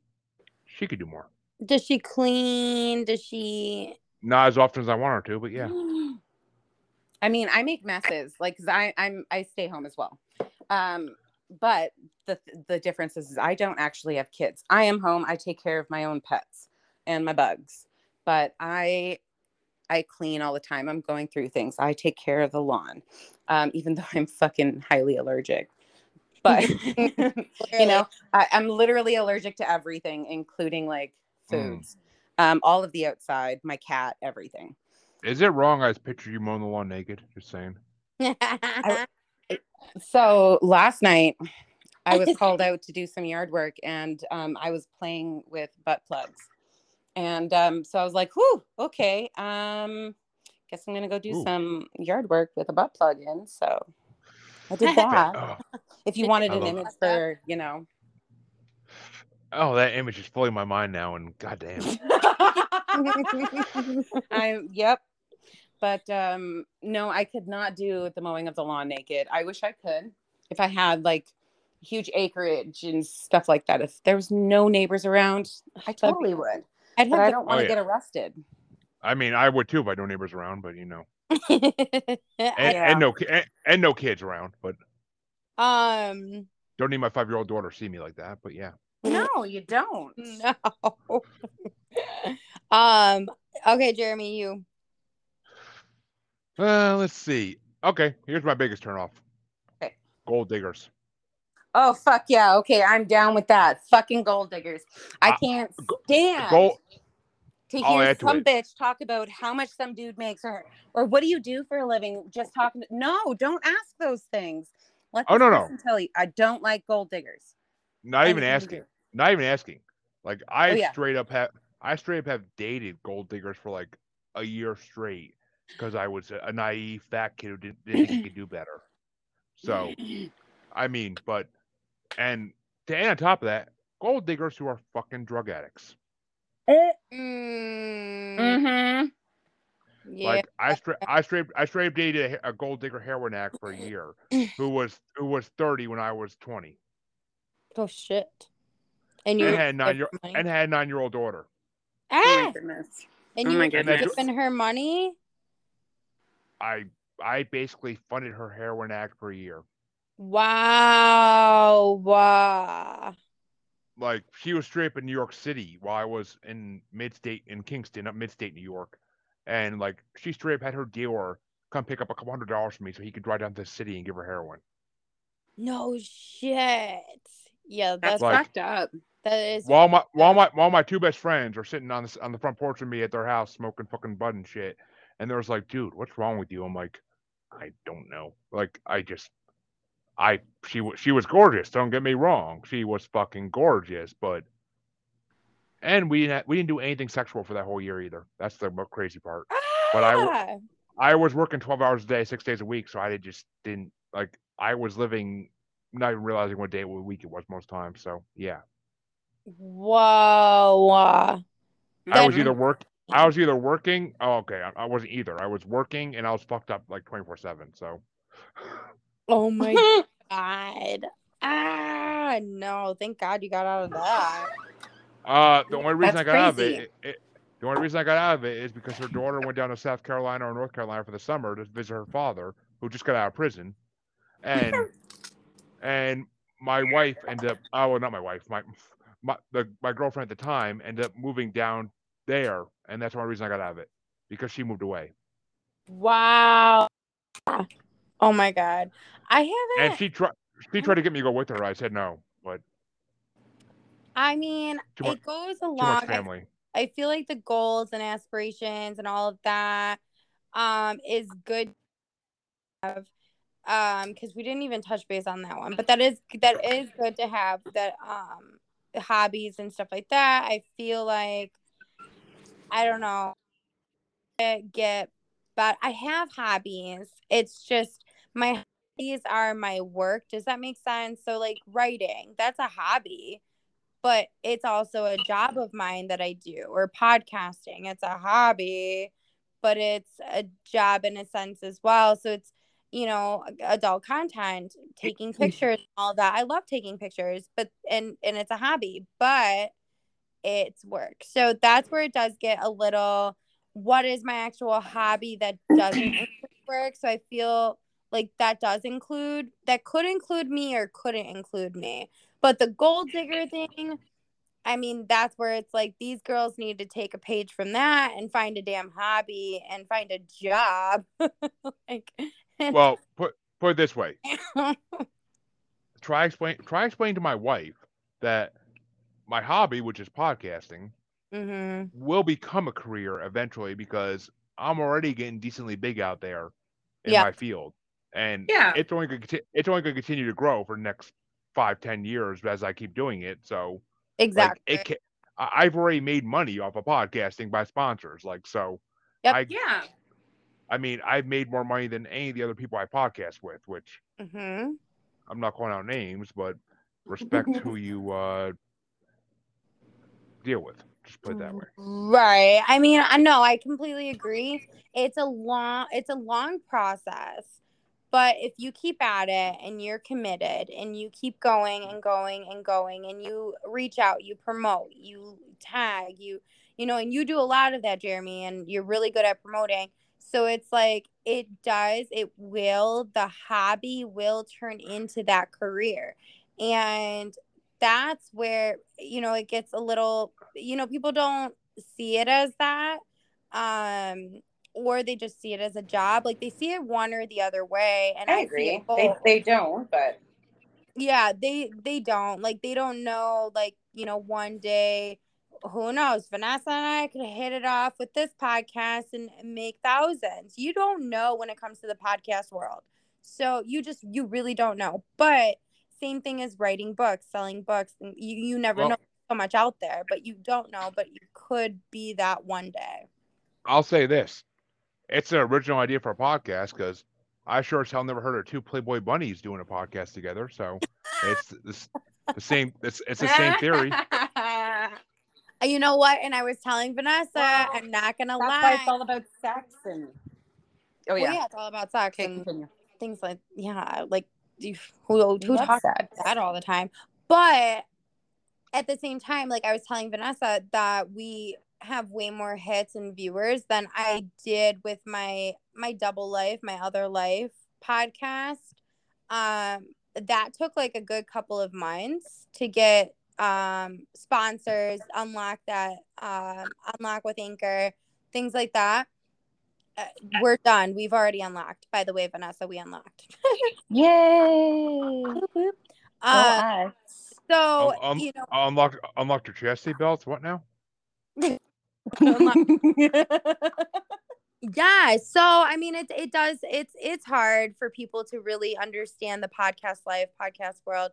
she could do more. Does she clean? Does she Not as often as I want her to, but yeah. [GASPS] I mean, I make messes, like, cause I I'm I stay home as well. Um, but the the difference is, is I don't actually have kids. I am home. I take care of my own pets and my bugs. but I I clean all the time. I'm going through things. I take care of the lawn, um, even though I'm fucking highly allergic. But [LAUGHS] you know, I, I'm literally allergic to everything, including like Hmm. foods, um, all of the outside, my cat, everything. Is it wrong? I picture you mowing the lawn naked. Just saying. [LAUGHS] [LAUGHS] So last night, I was called out to do some yard work, and um, I was playing with butt plugs, and um, so I was like, "Whew, okay. Um, guess I'm gonna go do Ooh. some yard work with a butt plug in." So I did [LAUGHS] that. Oh, if you wanted I an image that. for, you know. oh, that image is fully in my mind now, and goddamn. [LAUGHS] I yep. But um no, I could not do the mowing of the lawn naked. I wish I could. If I had like huge acreage and stuff like that. If there was no neighbors around, I That'd be- totally would. I'd But I don't want to Oh, yeah. get arrested. I mean, I would too if I had no neighbors around, but you know, [LAUGHS] and, Yeah. and no and, and no kids around, but um. don't need my five year old daughter to see me like that. But yeah, No, you don't. [LAUGHS] No. [LAUGHS] um. Okay, Jeremy, you. Uh, let's see. Okay, here's my biggest turnoff. Okay. Gold diggers. Oh fuck yeah. Okay, I'm down with that. Fucking gold diggers. I Uh, can't go- stand Gold. to hear add to some bitch talk about how much some dude makes or or what do you do for a living just talking no don't ask those things let Oh, no, no. tell you i don't like gold diggers Not even Anything asking. Not even asking. Like I Oh, yeah. straight up have I straight up have dated gold diggers for like a year straight because I was a, a naive fat kid who didn't, didn't think he could do better. So I mean, but and to and on top of that, gold diggers who are fucking drug addicts. Mm, mm-hmm. yeah. Like I straight I straight I straight up dated a, a gold digger heroin addict for a year who was who was thirty when I was twenty. Oh shit. And you and had nine year money. and had nine year old daughter. ah, goodness and oh you my were goodness. giving her money. I I basically funded her heroin act for a year. Wow. Wow. like she was straight up in New York City while I was in mid state in Kingston, up mid state New York. And like she straight up had her dealer come pick up a couple hundred dollars from me so he could drive down to the city and give her heroin. No shit. Yeah, that's that's Like- fucked up that is. While my while my while my two best friends are sitting on this on the front porch with me at their house smoking fucking bud and shit. And there was like, dude, what's wrong with you? I'm like, I don't know. Like I just I she was she was gorgeous, don't get me wrong. She was fucking gorgeous, but and we didn't we didn't do anything sexual for that whole year either. That's the crazy part. but I Ah! I was working 12 hours a day, six days a week, so I just didn't like. I was living, not even realizing what day of the week it was most times. So yeah, Whoa. I was either work. I was either working. Oh, okay. I, I wasn't either. I was working and I was fucked up like 24 seven. So Oh my [LAUGHS] god. Ah no, thank God you got out of that. uh, the only reason That's I got out of crazy. it, it, the only reason I got out of it is because her daughter went down to South Carolina or North Carolina for the summer to visit her father, who just got out of prison, and and my wife ended up. Oh, well, not my wife. My my the, my girlfriend at the time ended up moving down there, and that's only reason I got out of it because she moved away, Wow. Oh my god. I haven't and she tried she tried to get me to go with her. I said no, but I mean, much- it goes too much along. I, family. I feel like the goals and aspirations and all of that um is good to have um because we didn't even touch base on that one but that is that is good to have that um hobbies and stuff like that i feel like i don't know get- but i have hobbies it's just my hobbies are my work does that make sense so like writing that's a hobby but it's also a job of mine that I do, or podcasting. It's a hobby, but it's a job in a sense as well. So it's, you know, adult content, taking pictures, all that. I love taking pictures, but and and it's a hobby, but it's work. So that's where it does get a little what is my actual hobby that doesn't [CLEARS THROAT] work? So I feel like that does include that could include me or couldn't include me. But the gold digger thing, I mean, that's where it's like these girls need to take a page from that and find a damn hobby and find a job. [LAUGHS] like, [LAUGHS] Well, put put it this way. [LAUGHS] Try explain try explain to my wife that my hobby, which is podcasting, hmm will become a career eventually because I'm already getting decently big out there in Yeah. my field, and Yeah. it's only going to it's only going to continue to grow for the next five ten years as I keep doing it. So exactly. like it can, I've already made money off of podcasting by sponsors. Like so, Yep. I Yeah. I mean I've made more money than any of the other people I podcast with, which hmm I'm not calling out names, but respect who [LAUGHS] you uh deal with. Just put it that mm, way. Right. I mean, I know I completely agree. It's a long it's a long process. But if you keep at it and you're committed and you keep going and going and going and you reach out, you promote, you tag, you you know, and you do a lot of that, Jeremy, and you're really good at promoting. So it's like it does, it will, the hobby will turn into that career. And that's where, you know, it gets a little, you know, people don't see it as that. Um, or they just see it as a job. Like they see it one or the other way. And I, I agree. They, they don't, but yeah they they don't like they don't know like you know one day who knows vanessa and i could hit it off with this podcast and make thousands you don't know when it comes to the podcast world so you just you really don't know but same thing as writing books selling books and you, you never Well- know so much out there but you don't know but you could be that one day I'll say this: it's an original idea for a podcast because I sure as hell never heard of two Playboy bunnies doing a podcast together. So [LAUGHS] it's the, the same. It's it's the same theory. [LAUGHS] You know what and i was telling vanessa Well, i'm not gonna that's lie why it's all about sex and. Oh Well, yeah. yeah it's all about sex Okay, and continue. things like yeah like you- who who love talks about that all the time. But at the same time like i was telling vanessa that we have way more hits and viewers than i did with my my double life my other life podcast. Um that took like a good couple of months to get um sponsors unlock that um unlock with anchor things like that uh, we're done we've already unlocked by the way vanessa we unlocked [LAUGHS] Yay! uh, Go so Um, um, you know Unlock unlocked your chastity belts. What now? [LAUGHS] [LAUGHS] yeah so i mean it, it does it's it's hard for people to really understand the podcast life podcast world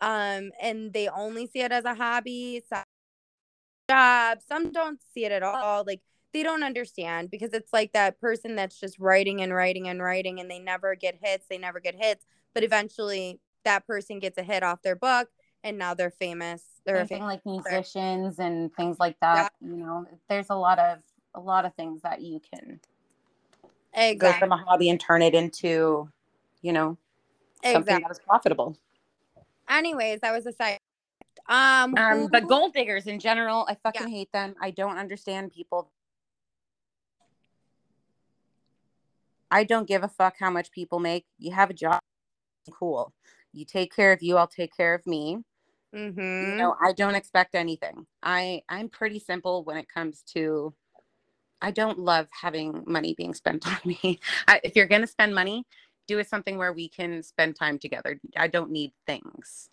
um and they only see it as a hobby it's job some don't see it at all like they don't understand because it's like that person that's just writing and writing and writing and they never get hits they never get hits but eventually that person gets a hit off their book and now they're famous they're a Same thing famous like musicians and things like that. You know, there's a lot of a lot of things that you can. Go from a hobby and turn it into, you know, something exactly that is profitable. anyways that was a side um, Um, but gold diggers in general, I fucking hate them. I don't understand people. I don't give a fuck how much people make. You have a job, cool. You take care of you, I'll take care of me. Mhm. You know, I don't expect anything. I I'm pretty simple when it comes to. I don't love having money being spent [LAUGHS] on me. I, if you're gonna spend money, do it something where we can spend time together. I don't need things.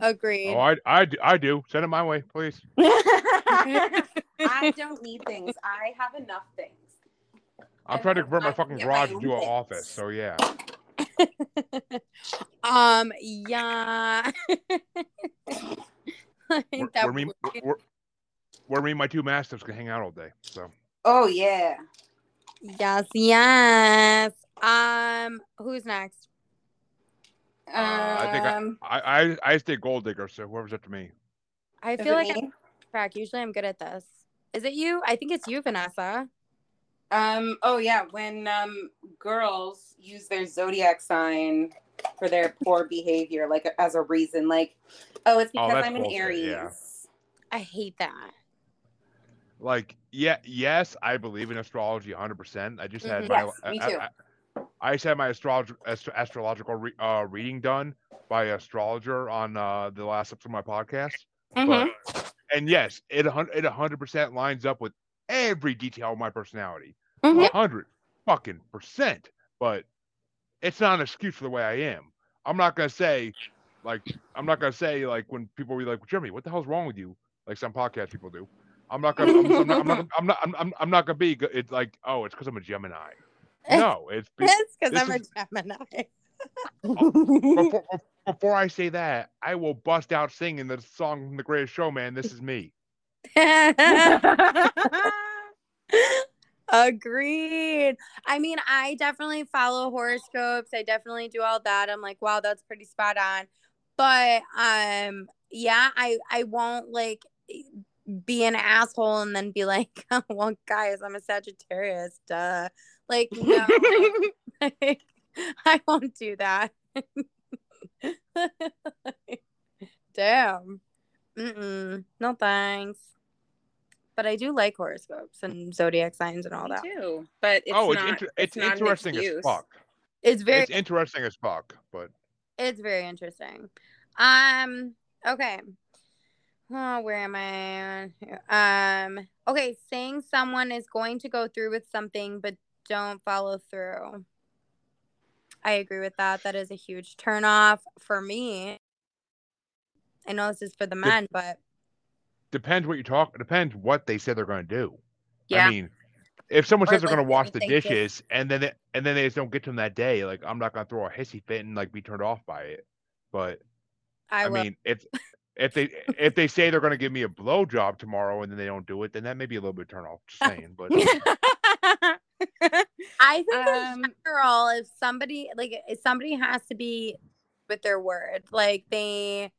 Agreed. Oh, I, I, d- I do. Send it my way, please. [LAUGHS] [LAUGHS] I don't need things. I have enough things. I'm trying to convert my fucking garage own into an office. So yeah. [LAUGHS] um, yeah. [LAUGHS] I Where, that where me, would- where, where me and my two mastiffs can hang out all day. So Oh yeah. yes, yes. Um, who's next? Uh, I think I- Um, I, I, I stay gold digger. So whoever's up to me. I is feel it like I'm track. Usually I'm good at this. Is it you? I think it's you, Vanessa. Um, oh yeah, when um girls use their zodiac sign for their poor behavior, like as a reason, like, oh, it's Oh, because that's I'm an bullshit, Aries. yeah. I hate that. Like yeah, yes, I believe in astrology 100. percent I just had Mhm. my Yes, me I- too. I, I, I just had my astrolog- astro- astrological re- uh, reading done by an astrologer on uh, the last episode of my podcast. Mhm. But and yes, it a hun- it hundred percent lines up with every detail of my personality. Mhm. A hundred fucking percent. But it's not an excuse for the way I am. I'm not gonna say like I'm not gonna say like when people be like, Jeremy, what the hell's wrong with you? Like some podcast people do. I'm not gonna. I'm, I'm not. I'm not. I'm not. I'm, I'm, I'm not gonna be. go- It's like, oh, it's because I'm a Gemini. No, it's because I'm a is- Gemini. [LAUGHS] before, before I say that, I will bust out singing the song from The Greatest Showman. This is me. [LAUGHS] [LAUGHS] Agreed. I mean, I definitely follow horoscopes. I definitely do all that. I'm like, wow, that's pretty spot on. But um, yeah, I I won't like be an asshole and then be like, [LAUGHS] well, guys, I'm a Sagittarius. Duh. Like, no, like, [LAUGHS] [LAUGHS] I won't do that. Damn. Mm-mm. No thanks. But I do like horoscopes and zodiac signs and all Me that. too. But it's oh, it's not, inter- it's, not an interesting as fuck. It's very It's interesting as fuck. But it's very interesting. Um, okay. Oh, where am I? Um, okay, saying someone is going to go through with something but don't follow through. I agree with that. That is a huge turnoff for me. I know this is for the men, but depends what you talk. Depends what they said they're going to do. yeah. I mean, if someone Or, says they're like, going to wash the they just- dishes and then they, and then they just don't get to them that day, like I'm not going to throw a hissy fit and like be turned off by it. But I, I, will. mean, if [LAUGHS] if they if they say they're going to give me a blow job tomorrow and then they don't do it, then that may be a little bit turn off. Just saying, but [LAUGHS] I think Um, in general, if somebody like if somebody has to be with their word, like they,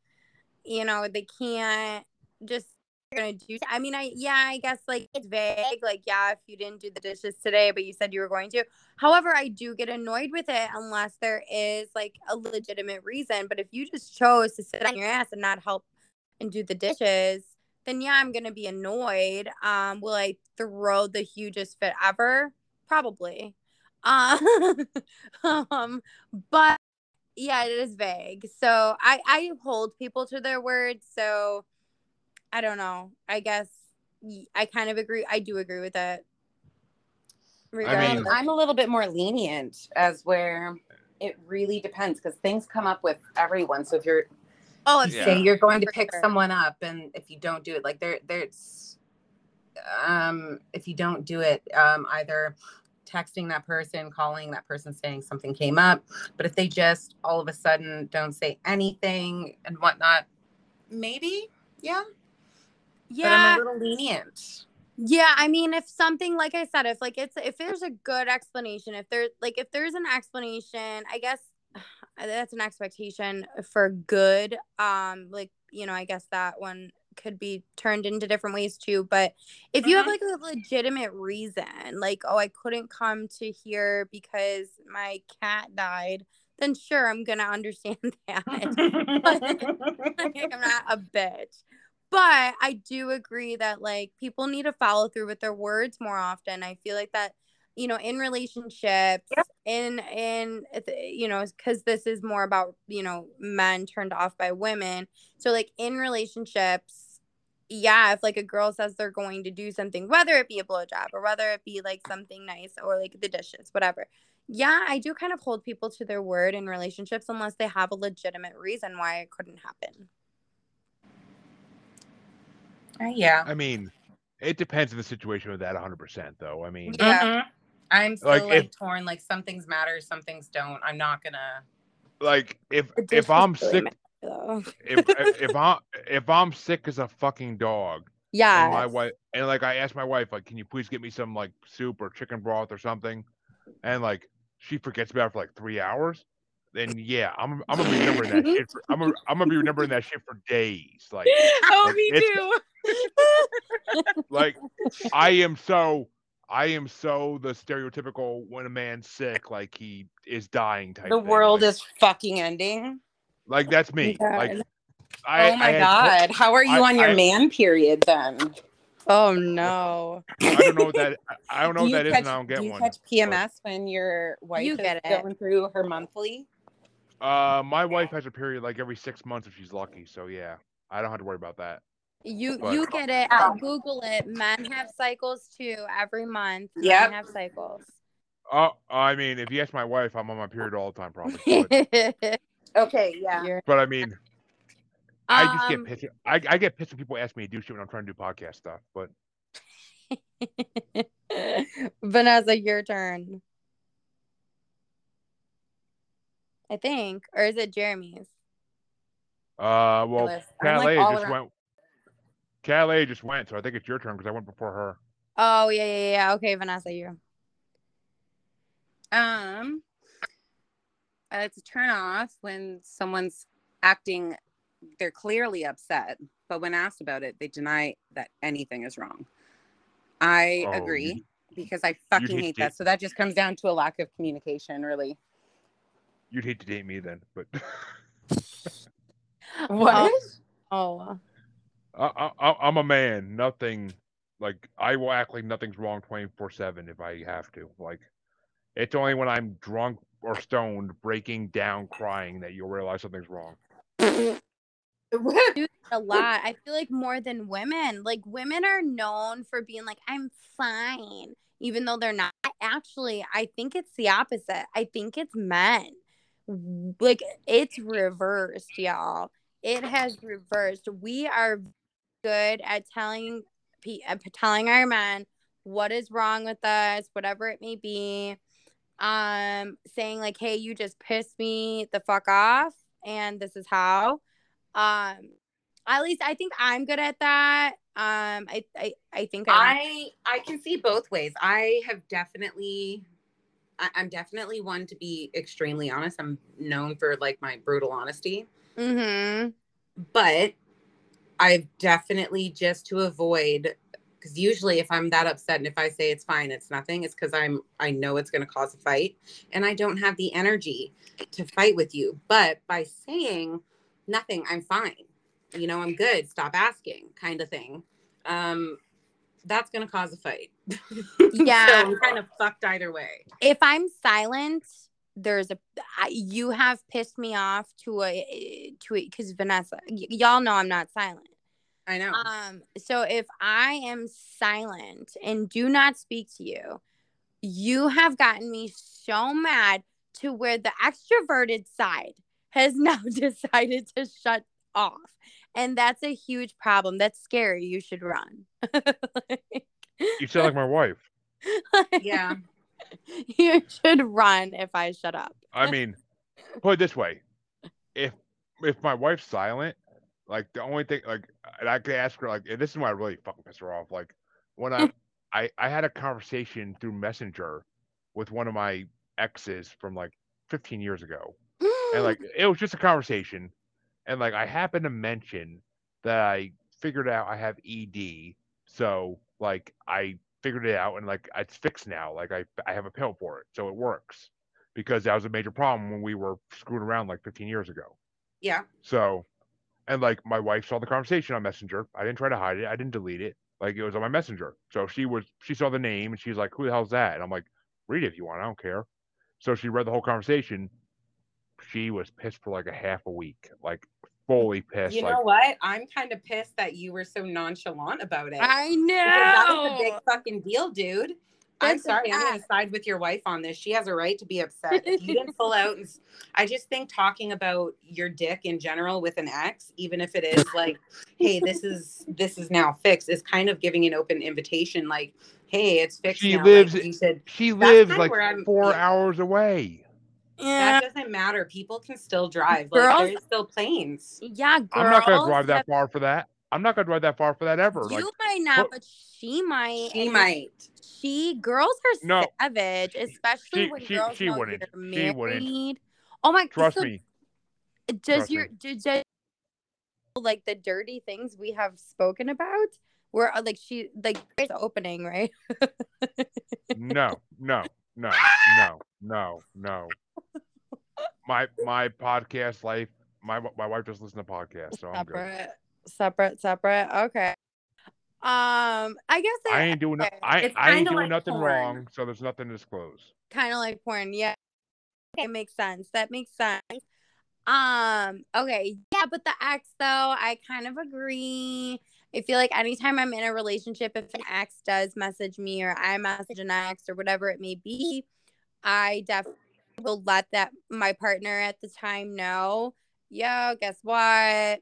you know, they can't just gonna do. I mean, I yeah, I guess like it's vague. Like yeah, if you didn't do the dishes today, but you said you were going to. However, I do get annoyed with it unless there is like a legitimate reason. But if you just chose to sit on your ass and not help and do the dishes, then yeah, I'm gonna be annoyed. Um, will I throw the hugest fit ever? Probably. Um, [LAUGHS] um, but yeah, it is vague. So I I hold people to their words. So I don't know. I guess I kind of agree. I do agree with that. mean- Um, I'm a little bit more lenient as where it really depends because things come up with everyone. So if you're oh, you it's Yeah. say you're going to pick sure. someone up and if you don't do it like there there's um if you don't do it um either texting that person calling that person saying something came up but if they just all of a sudden don't say anything and whatnot maybe yeah but yeah. i'm a little lenient Yeah, I mean, if something like I said, if like it's if there's a good explanation, if there's like if there's an explanation, I guess [SIGHS] that's an expectation for good. Um, like you know, I guess that one could be turned into different ways too. But if you have Mhm. like a legitimate reason, like oh, I couldn't come to here because my cat died, then sure, I'm gonna [LAUGHS] understand that. [LAUGHS] like, I'm not a bitch. But I do agree that like people need to follow through with their words more often. I feel like that, you know, in relationships, in in you know, because this is more about you know men turned off by women. So like in relationships, yeah, if like a girl says they're going to do something, whether it be a blowjob or whether it be like something nice or like the dishes, whatever. Yeah, I do kind of hold people to their word in relationships unless they have a legitimate reason why it couldn't happen. Uh, yeah I mean, it depends on the situation with that 100. percent Though, I mean, Yeah. Mhm. i'm still Like, like, if- torn like some things matter some things don't i'm not gonna like if if I'm really sick, matter, if if if I'm if I'm sick as a fucking dog, Yeah. and my wife and like I asked my wife like, can you please get me some like soup or chicken broth or something, and like she forgets about it for like three hours, then yeah, I'm I'm gonna be remembering that [LAUGHS] shit. For, I'm gonna, I'm gonna be remembering that shit for days. Like oh Like, me too like I am so I am so the stereotypical when a man's sick, like he is dying type. the thing. world like, is fucking ending like that's me. Like I, oh my I had- god how are you I- on your I- man period then Oh no. I don't know what that I don't know do what you that is, catch, and I don't get do you one. catch PMS when your wife You is get it. going through her monthly? Uh, my wife has a period like every six months if she's lucky. So yeah, I don't have to worry about that. You But- you get it. Ow. Google it. Men have cycles too. Every month. Yeah, have cycles. Oh, I mean, if you ask my wife, I'm on my period all the time, probably. But, [LAUGHS] Okay, yeah. But I mean, I just Um, get pissed. I, I get pissed when people ask me to do shit when I'm trying to do podcast stuff. But [LAUGHS] Vanessa, your turn. I think, or is it Jeremy's? uh, well, Ridiculous. I'm, like, just around- went. Calais just went, so I think it's your turn because I went before her. Oh yeah, yeah, yeah. Okay, Vanessa, you. Um, uh, it's a turn off when someone's acting, they're clearly upset, but when asked about it, they deny that anything is wrong. I Oh, agree you- because I fucking hate hate to- that. So that just comes down to a lack of communication, really. You'd hate to date me then, but [LAUGHS] What? Oh, I, I, I'm a man. Nothing like I will act like nothing's wrong 24 seven if I have to. Like it's only when I'm drunk or stoned, breaking down, crying that you'll realize something's wrong. [LAUGHS] do a lot. I feel like more than women. Like women are known for being like, I'm fine, even though they're not. Actually, I think it's the opposite. I think it's men. Like it's reversed, y'all. It has reversed. We are good at telling telling our men what is wrong with us, whatever it may be. Um, saying like, "Hey, you just pissed me the fuck off, and this is how." Um, at least I think I'm good at that. Um, I I, I think I'm, I I can see both ways. I have definitely I, I'm definitely one to be extremely honest. I'm known for like my brutal honesty. mm-hmm. But I've definitely just to avoid because usually if I'm that upset and if I say it's fine, it's nothing, it's because I'm I know it's gonna cause a fight and I don't have the energy to fight with you. But by saying nothing, I'm fine. You know, I'm good. Stop asking, kind of thing. Um, that's gonna cause a fight. [LAUGHS] Yeah. so I'm kind of fucked either way. if I'm silent, there's a I, you have pissed me off to a to a because Vanessa, y- y'all know I'm not silent. I know. Um, so if I am silent and do not speak to you, you have gotten me so mad to where the extroverted side has [LAUGHS] now decided to shut off. And that's a huge problem. That's scary. You should run. [LAUGHS] You sound like my wife. [LAUGHS] yeah. [LAUGHS] you should run if I shut up. I mean, put it this way: if if my wife's silent, like the only thing, like, and I could ask her, like, and this is why I really fucking piss her off. Like, when I [LAUGHS] I I had a conversation through Messenger with one of my exes from like 15 years ago, and like it was just a conversation, and like I happened to mention that I figured out I have ED, so like I figured it out and like it's fixed now. Like I I have a pill for it, so it works because that was a major problem when we were screwing around like 15 years ago. Yeah. So, and like my wife saw the conversation on Messenger. I didn't try to hide it. I didn't delete it. Like it was on my Messenger. So she was she saw the name and she's like, "Who the hell's that?" And I'm like, "Read it if you want. I don't care." So she read the whole conversation. She was pissed for like a half a week, like Mm, fully pissed. You like, know what? I'm kind of pissed that you were so nonchalant about it. I know. that was a big fucking deal, dude. I'm sorry. I'm going to side with your wife on this. She has a right to be upset. If you didn't pull out, [LAUGHS] and, s- I just think talking about your dick in general with an ex, even if it is like, "Hey, this is this is now fixed," is kind of giving an open invitation. Like, "Hey, it's fixed She now." lives- Like you said she lives kinda like four yeah. hours away. Yeah, that doesn't matter. People can still drive. Like, Girls- there's still planes. yeah, girls. I'm not gonna drive that far for that. I'm not gonna drive that far for that ever. You like might not, what- but she might. She might. She girls are No. savage, especially she- when she- girls she know wouldn't. you're She married. wouldn't. Oh my! trust so me. Does Trust your me. does, does like the dirty things we have spoken about? Where uh, like she like there's the opening right? [LAUGHS] No, no, no, no, no, no. My my podcast life. My my wife just listens to podcasts, so I'm good. separate, separate, separate. Okay. Um, I guess I ain't doing no- I I ain't doing like nothing porn. wrong, so there's nothing to disclose. kind of like porn. Yeah. Okay, makes sense. That makes sense. Um, okay. Yeah, but the ex though, I kind of agree. I feel like anytime I'm in a relationship, if an ex does message me or I message an ex or whatever it may be, I definitely will let that my partner at the time know, yo, guess what?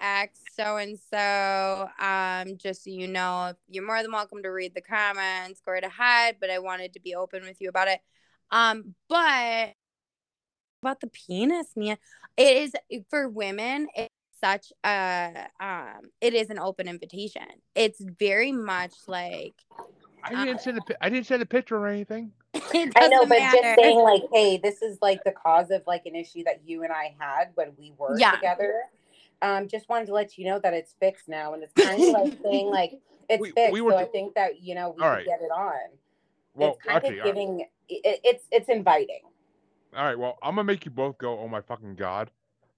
X so and so. Um, just so you know, you're more than welcome to read the comments, go right ahead, but I wanted to be open with you about it. Um, but about the penis, man, it is for women, such a um it is an open invitation. It's very much like I didn't send a I didn't send a picture or anything. [LAUGHS] it I know, doesn't but matter. just saying like, hey, this is like the cause of like an issue that you and I had when we were Yeah. together. Um, just wanted to let you know that it's fixed now, and it's kind of like saying [LAUGHS] like it's We- fixed. we were so I t- think that you know we All could right. get it on. Well, it's kind actually, of all right. giving. It, it's it's inviting. all right. Well, I'm gonna make you both go. Oh my fucking god,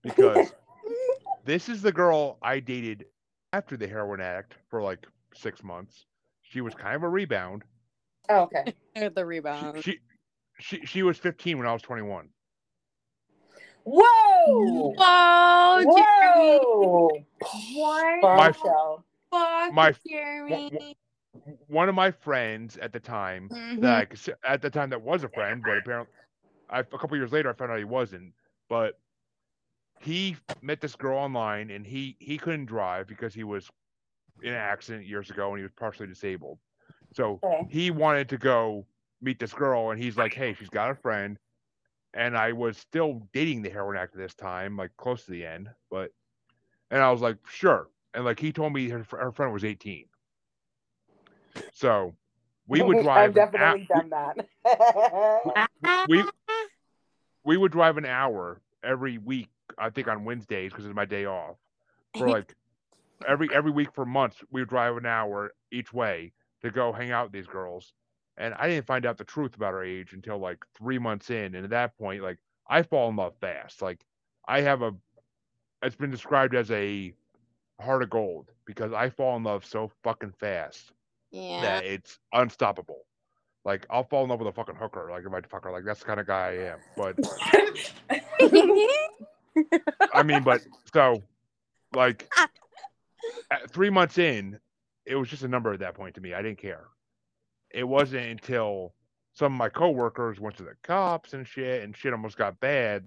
because [LAUGHS] this is the girl I dated after the heroin addict for like six months. She was kind of a rebound. Oh, okay. [LAUGHS] the rebound. she she she was 15 when I was 21. Whoa! Whoa, Jeremy. Whoa! What My- fuck, my- Jeremy? One of my friends at the time Mhm. that I at the time that was a friend, but apparently, I, a couple years later I found out he wasn't. But he met this girl online, and he he couldn't drive because he was in an accident years ago, and he was partially disabled. So Okay. he wanted to go meet this girl, and he's like, "Hey, she's got a friend." And I was still dating the heroin at this time, like close to the end, but and I was like, "Sure." And like he told me her, her friend was 18. So we would [LAUGHS] drive. I've definitely done that. [LAUGHS] we we would drive an hour every week. I think on Wednesdays because it's my day off. For like every every week for months, we would drive an hour each way to go hang out with these girls. And I didn't find out the truth about her age until like three months in. And at that point, like I fall in love fast. Like I have a, it's been described as a heart of gold because I fall in love so fucking fast yeah. that it's unstoppable. Like I'll fall in love with a fucking hooker, like if I fuck her, like that's the kind of guy I am. But [LAUGHS] [LAUGHS] [LAUGHS] I mean, but so like [LAUGHS] three months in, it was just a number at that point to me. I didn't care. It wasn't until some of my coworkers went to the cops and shit, and shit almost got bad.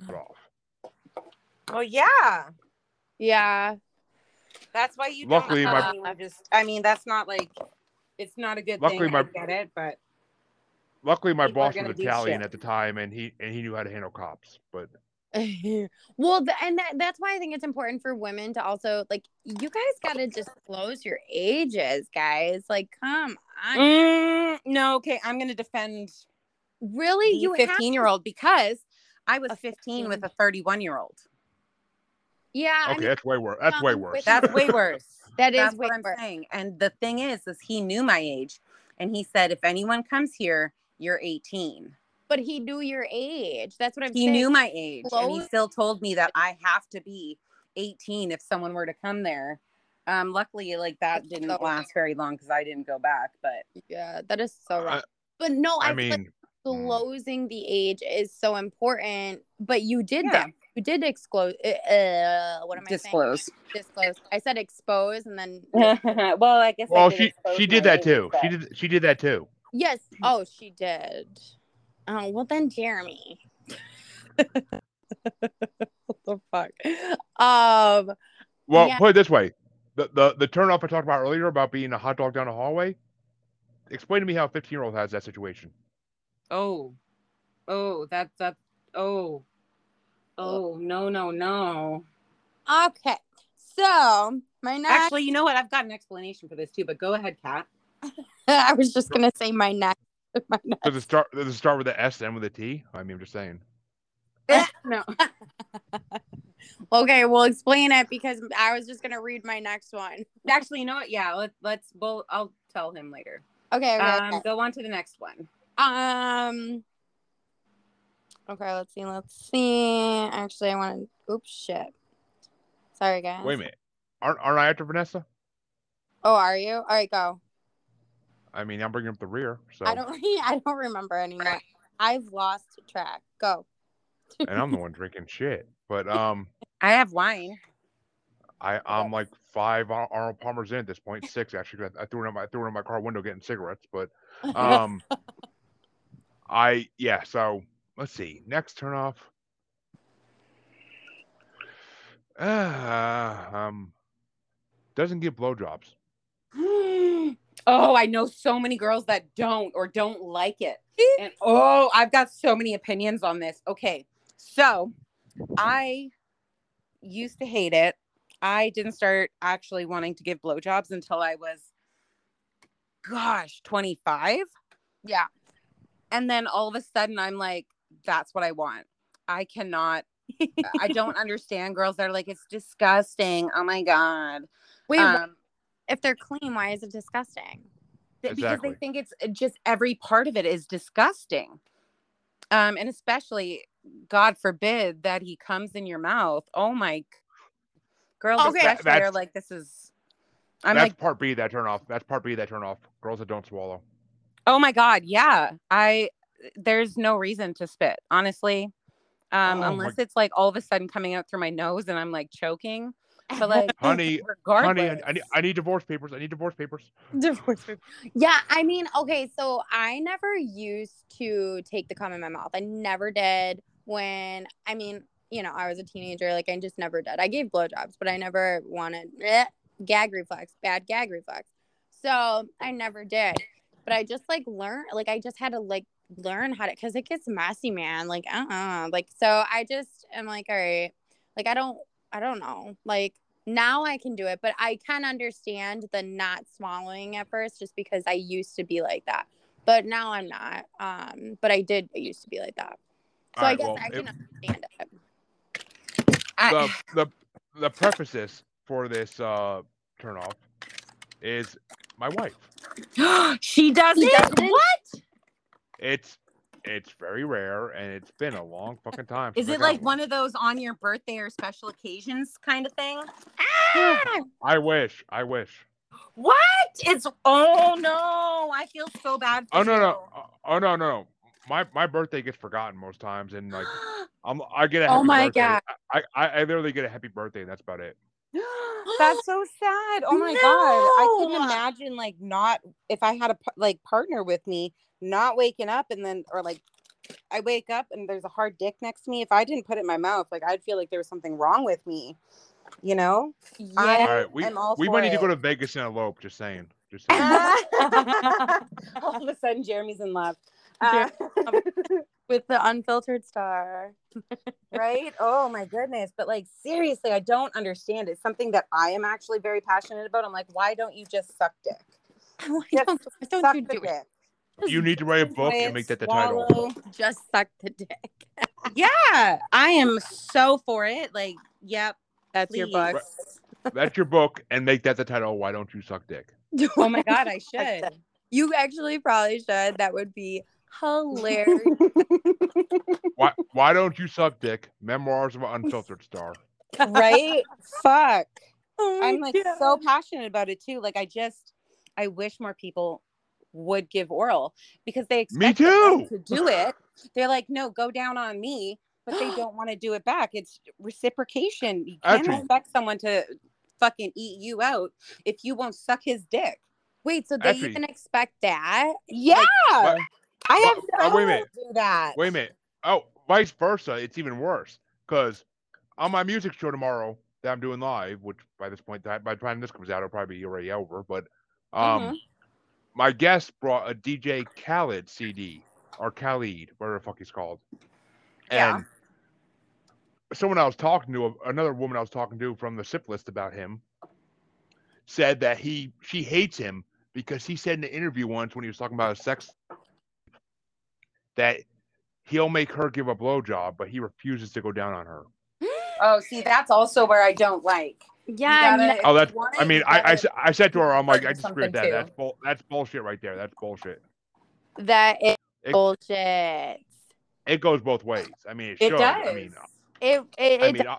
Mm. cut Off. Well, yeah. yeah. That's why you Luckily, don't my- I just I mean that's not like it's not a good Luckily, thing. my- I get it, but Luckily, my boss was Italian shit. at the time, and he and he knew how to handle cops. But [LAUGHS] well, th- and that, that's why I think it's important for women to also like you guys got to disclose your ages, guys. Like, come on, Mm, no, okay, I'm gonna defend really? the You have 15 year old because I was A 15 with a 31 year old. yeah. I okay, mean, that's way worse. That's way worse. That's way worse. that is That's way what I'm worse. saying. And the thing is, is he knew my age, and he said, if anyone comes here, you're 18. But he knew your age. That's what I'm He saying. knew my age, and he still told me that I have to be 18 if someone were to come there. Um, luckily, like that That's didn't so last very long because I didn't go back. But Yeah, that is so wrong. I- but no, I, I feel like mean, mm. disclosing the age is so important. But you did Yeah. that. You did disclose. Uh, what am I saying? disclose. Disclose. I said expose, and then [LAUGHS] well, I guess. I well, did she she did that age, too. but- She did she did that too. yes. Oh, she did. Oh well, then Jeremy. [LAUGHS] what the fuck? Um. Well, Yeah. put it this way: the the the turn off I talked about earlier about being a hot dog down the hallway. Explain to me how a 15 year old has that situation. Oh, oh, that's that. Oh, oh, no, no, no. Okay. So my next. Actually, you know what? I've got an explanation for this too. But go ahead, Kat. [LAUGHS] I was just gonna say my next. [LAUGHS] My next. Does it start? Does it start with the S and with a T? I mean, I'm just saying. no. [LAUGHS] Okay, we'll explain it because I was just gonna read my next one. Actually, you know what? Yeah, let, let's. Well, I'll tell him later. Okay. Okay. Um, okay. go on to the next one. Um. Okay, let's see. Let's see. Actually, I want to. Oops, shit. Sorry, guys. Wait a minute. Aren't aren't I after Vanessa? Oh, are you? All right, go. I mean, I'm bringing up the rear. So, I don't. [LAUGHS] I don't remember anymore. I've lost track. Go. and I'm the one drinking shit. But um, [LAUGHS] I have wine. I I'm like five Arnold Palmer's in at this point. point, six actually. I, I threw it in my I threw it in my car window getting cigarettes, but [LAUGHS] um, I yeah. So let's see. Next turn off. Uh, [SIGHS] um, doesn't give blowjobs. Oh, I know so many girls that don't or don't like it. And oh, I've got so many opinions on this. Okay. So I used to hate it. I didn't start actually wanting to give blowjobs until I was, gosh, 25. Yeah. And then all of a sudden, I'm like, that's what I want. I cannot, [LAUGHS] I don't understand girls that are like, it's disgusting. Oh my God. Wait, Um, if they're clean, why is it disgusting? th- because they think it's just every part of it is disgusting. Um, and especially, God forbid that he comes in your mouth. Oh my, g- girls Okay. especially are That's- like, this is. I'm That's like, part B that turn off. That's part B that turn off. Girls that don't swallow. oh my God, yeah. I there's no reason to spit, honestly. Um, Oh my- unless it's like all of a sudden coming out through my nose and I'm like choking. But like, [LAUGHS] Honey, Honey, I, I, need, I need divorce papers. I need divorce papers. Divorce papers. Yeah, I mean, okay, so I never used to take the cum in my mouth. I never did when I mean, you know, I was a teenager, like I just never did. I gave blowjobs, but I never wanted eh, gag reflex, bad gag reflex. So I never did. But I just like learned like I just had to like learn how to because it gets messy, man. Like, uh-uh. Like so I just am like, all right, like I don't I don't know. Like now I can do it, but I can understand the not swallowing at first just because I used to be like that. But now I'm not. Um, but I did I used to be like that. So All I guess well, I it- can understand it. The the the prefaces for this uh turn off is my wife. [GASPS] she does does it? What? It's it's very rare and it's been a long [LAUGHS] fucking time. Is it like one of those on your birthday or special occasions kind of thing? Ah! I wish. I wish. What? It's oh no! I feel so bad. For Oh no you. no. uh, Oh no no. no. My my birthday gets forgotten most times and like [GASPS] I'm I get a Oh my birthday. God. I, I I literally get a happy birthday and that's about it. [GASPS] That's so sad. Oh my god. I couldn't imagine like not if I had a like partner with me not waking up and then or like I wake up and there's a hard dick next to me. If I didn't put it in my mouth, like I'd feel like there was something wrong with me. You know? Yeah. All right, we I'm all we for might need to go to Vegas and elope. Just saying. Just [LAUGHS] saying. [LAUGHS] All of a sudden Jeremy's in love. Uh, [LAUGHS] With the unfiltered star. [LAUGHS] right? Oh my goodness. But like seriously, I don't understand. It's something that I am actually very passionate about. I'm like, why don't you just suck dick? [LAUGHS] Why Just don't, why don't suck you the do it? dick. you need to write a book and make that the title. Just suck the dick. [LAUGHS] Yeah, I am so for it. Like, yep. That's your book. That's your book and make that the title. Why don't you suck dick? Oh my god, I should. You actually probably should. That would be hilarious. [LAUGHS] Why why don't you suck dick? Memoirs of an unfiltered star. right? Fuck. [LAUGHS] Oh I'm like God. so passionate about it too. Like I just I wish more people would give oral because they expect me too. to do it. They're like, no, go down on me, but they don't want to do it back. It's reciprocation. You can't Actually- expect someone to fucking eat you out if you won't suck his dick. Wait, so they Actually- even expect that? Yeah. What? I have? Oh, wait a minute. do that. Wait a minute. Oh, vice versa. It's even worse because on my music show tomorrow that I'm doing live, which by this point, by the time this comes out, it'll probably be already over. But um, Mhm. my guest brought a DJ Khaled CD or Khalid, whatever the fuck he's called. Yeah. And someone I was talking to, another woman I was talking to from the SIP list about him, said that he she hates him because he said in an interview once when he was talking about his sex that he'll make her give a blowjob, but he refuses to go down on her. [GASPS] Oh, see, that's also where I don't like. Yeah, gotta- Oh, that's. want I mean, I, I, I said to her, I'm like, I disagree with that. something That's bull. That's bullshit right there. That's bullshit. that is It- bullshit. It goes both ways. I mean, it, It should. does. I mean, It it, I it mean, I,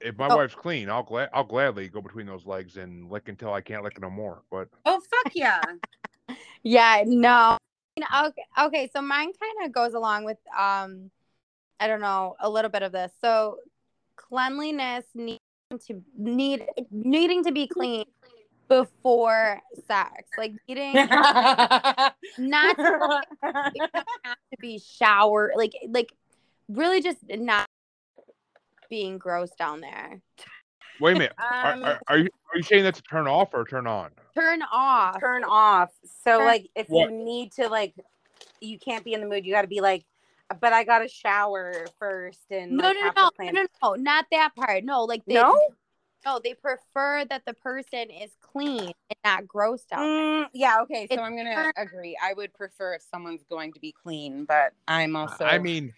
if my Oh. wife's clean, I'll glad I'll gladly go between those legs and lick until I can't lick no more. But oh fuck yeah. [LAUGHS] Yeah, no. Okay, okay, so mine kind of goes along with um I don't know, a little bit of this. So cleanliness needs to need needing to be clean before sex, like needing [LAUGHS] not to, like, have to be shower, like like really just not being gross down there. Wait a minute. Are, Um, are, are you are you saying that's a turn off or a turn on? Turn off. turn off. So Turn- like if What? you need to like you can't be in the mood, you gotta be like, but I gotta shower first and No, like, no, no, no, no, no, not that part. No, like they, No? no, they prefer that the person is clean and not gross down there. Mm, yeah, okay. So It's I'm gonna turn- agree. I would prefer if someone's going to be clean, but I'm also I mean,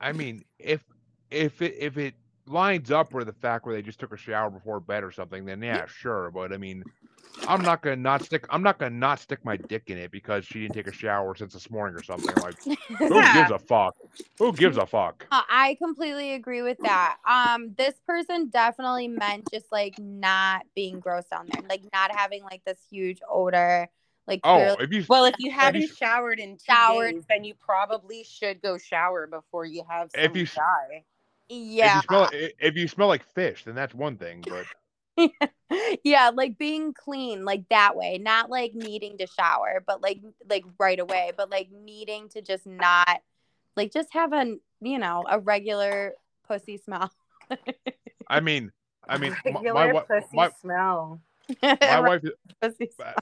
I mean, if if it if it lines up with the fact where they just took a shower before bed or something, then yeah, sure. But I mean, I'm not gonna not stick. I'm not gonna not stick my dick in it because she didn't take a shower since this morning or something. Like, who Yeah. [LAUGHS] gives a fuck? Who gives a fuck? Uh, I completely agree with that. Um, this person definitely meant just like not being gross down there, like not having like this huge odor. Like Oh, clearly- if you Well, if you Have you haven't showered in two Showered. days, then you probably should go shower before you have some If you- dye. if yeah, you smell if you smell like fish, then that's one thing. But [LAUGHS] yeah, like being clean, like that way, not like needing to shower, but like like right away, but like needing to just not like just have a you know a regular pussy smell. [LAUGHS] I mean, I mean, my, my, Regular pussy my, smell. [LAUGHS] my wife. pussy uh, smell.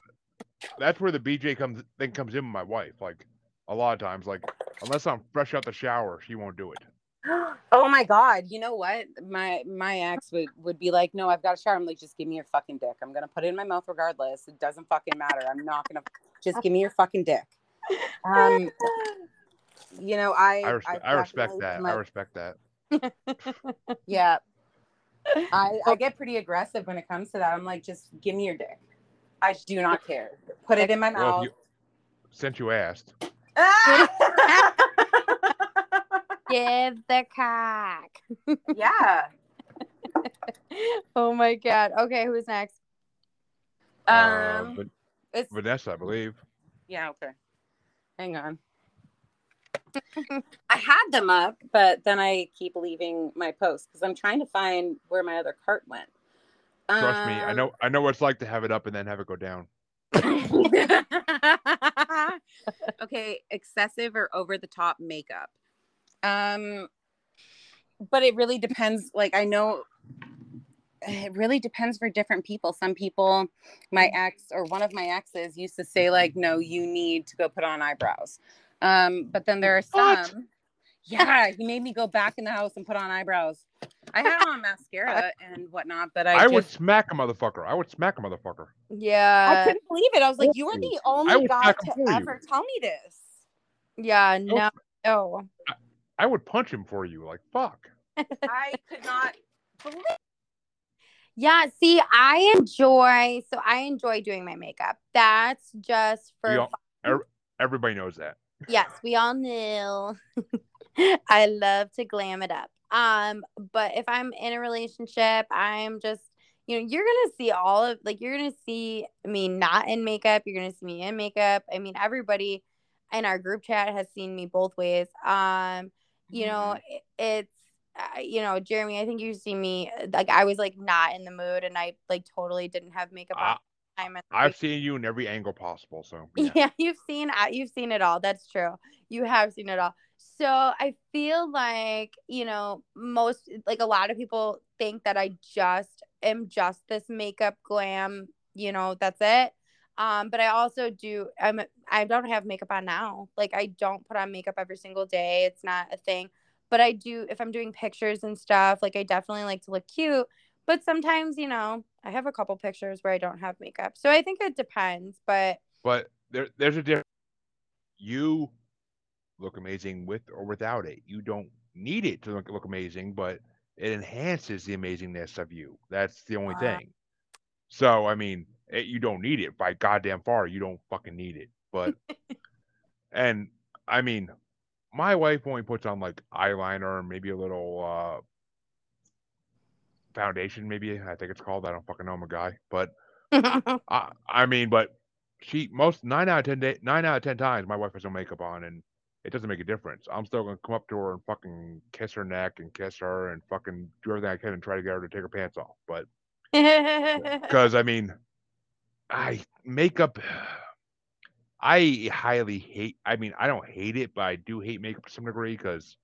That's where the BJ comes thing comes in. with My wife, like a lot of times, like unless I'm fresh out the shower, she won't do it. [GASPS] oh my god! You know what? My my ex would would be like, "No, I've got a shower." I'm like, "Just give me your fucking dick. I'm gonna put it in my mouth regardless. It doesn't fucking matter. I'm not gonna [LAUGHS] just give me your fucking dick." Um, you know, I I, res- I've respect that. I respect that. Yeah. I, I get pretty aggressive when it comes to that. I'm like, just give me your dick. I do not care. Put it in my mouth. if you, since you asked, [LAUGHS] Give the cock. yeah. [LAUGHS] Oh my god. Okay, who's next? uh, Um, Van- it's Vanessa, I believe. yeah. Okay. Hang on. [LAUGHS] I had them up, but then I keep leaving my post because I'm trying to find where my other cart went. Trust me, I Um, know. I know what it's like to have it up and then have it go down. [LAUGHS] okay, excessive or over the top makeup. Um but it really depends like I know it really depends for different people. Some people my ex or one of my exes used to say like no, you need to go put on eyebrows. Um but then there are What? some Yeah, he made me go back in the house and put on eyebrows. I had on mascara [LAUGHS] and whatnot, but I, I, would smack a motherfucker. I would smack a motherfucker. Yeah, I couldn't believe it. I was like, you are the only guy to for you. ever tell me this. Yeah, no. Oh. I would punch him for you. Like fuck. I could not believe [LAUGHS] Yeah, see, I enjoy so I enjoy doing my makeup. That's just for We all- er- everybody knows that. yes, we all know. [LAUGHS] I love to glam it up. Um, but if I'm in a relationship, I'm just you know, you're gonna see all of like you're gonna see me not in makeup, you're gonna see me in makeup. I mean, everybody in our group chat has seen me both ways. Um, you know, it's uh, you know, Jeremy, I think you see me like I was like not in the mood and I like totally didn't have makeup on. I, time i've seen you in every angle possible. So [LAUGHS] yeah. yeah. you've seen uh, you've seen it all. That's true. You have seen it all. So I feel like you know most like a lot of people think that I just am just this makeup glam. You know that's it. Um, but I also do. I'm. I don't have makeup on now. Like I don't put on makeup every single day. It's not a thing. But I do if I'm doing pictures and stuff. Like I definitely like to look cute. But sometimes you know I have a couple pictures where I don't have makeup. So I think it depends. But But there, there's a difference. You look amazing with or without it. You don't need it to look, look amazing, but it enhances the amazingness of you. That's the only Wow. thing. So I mean, it, you don't need it by goddamn far. You don't fucking need it. But [LAUGHS] and I mean, my wife only puts on like eyeliner and maybe a little uh foundation. Maybe I think it's called. I don't fucking know. I'm a guy, but [LAUGHS] I, I mean, but she most nine out of ten day, nine out of ten times, my wife has no makeup on, and it doesn't make a difference. I'm still gonna come up to her and fucking kiss her neck and kiss her and fucking do everything I can and try to get her to take her pants off. But [LAUGHS] because I mean, I makeup. I highly hate. I mean, I don't hate it, but I do hate makeup to some degree because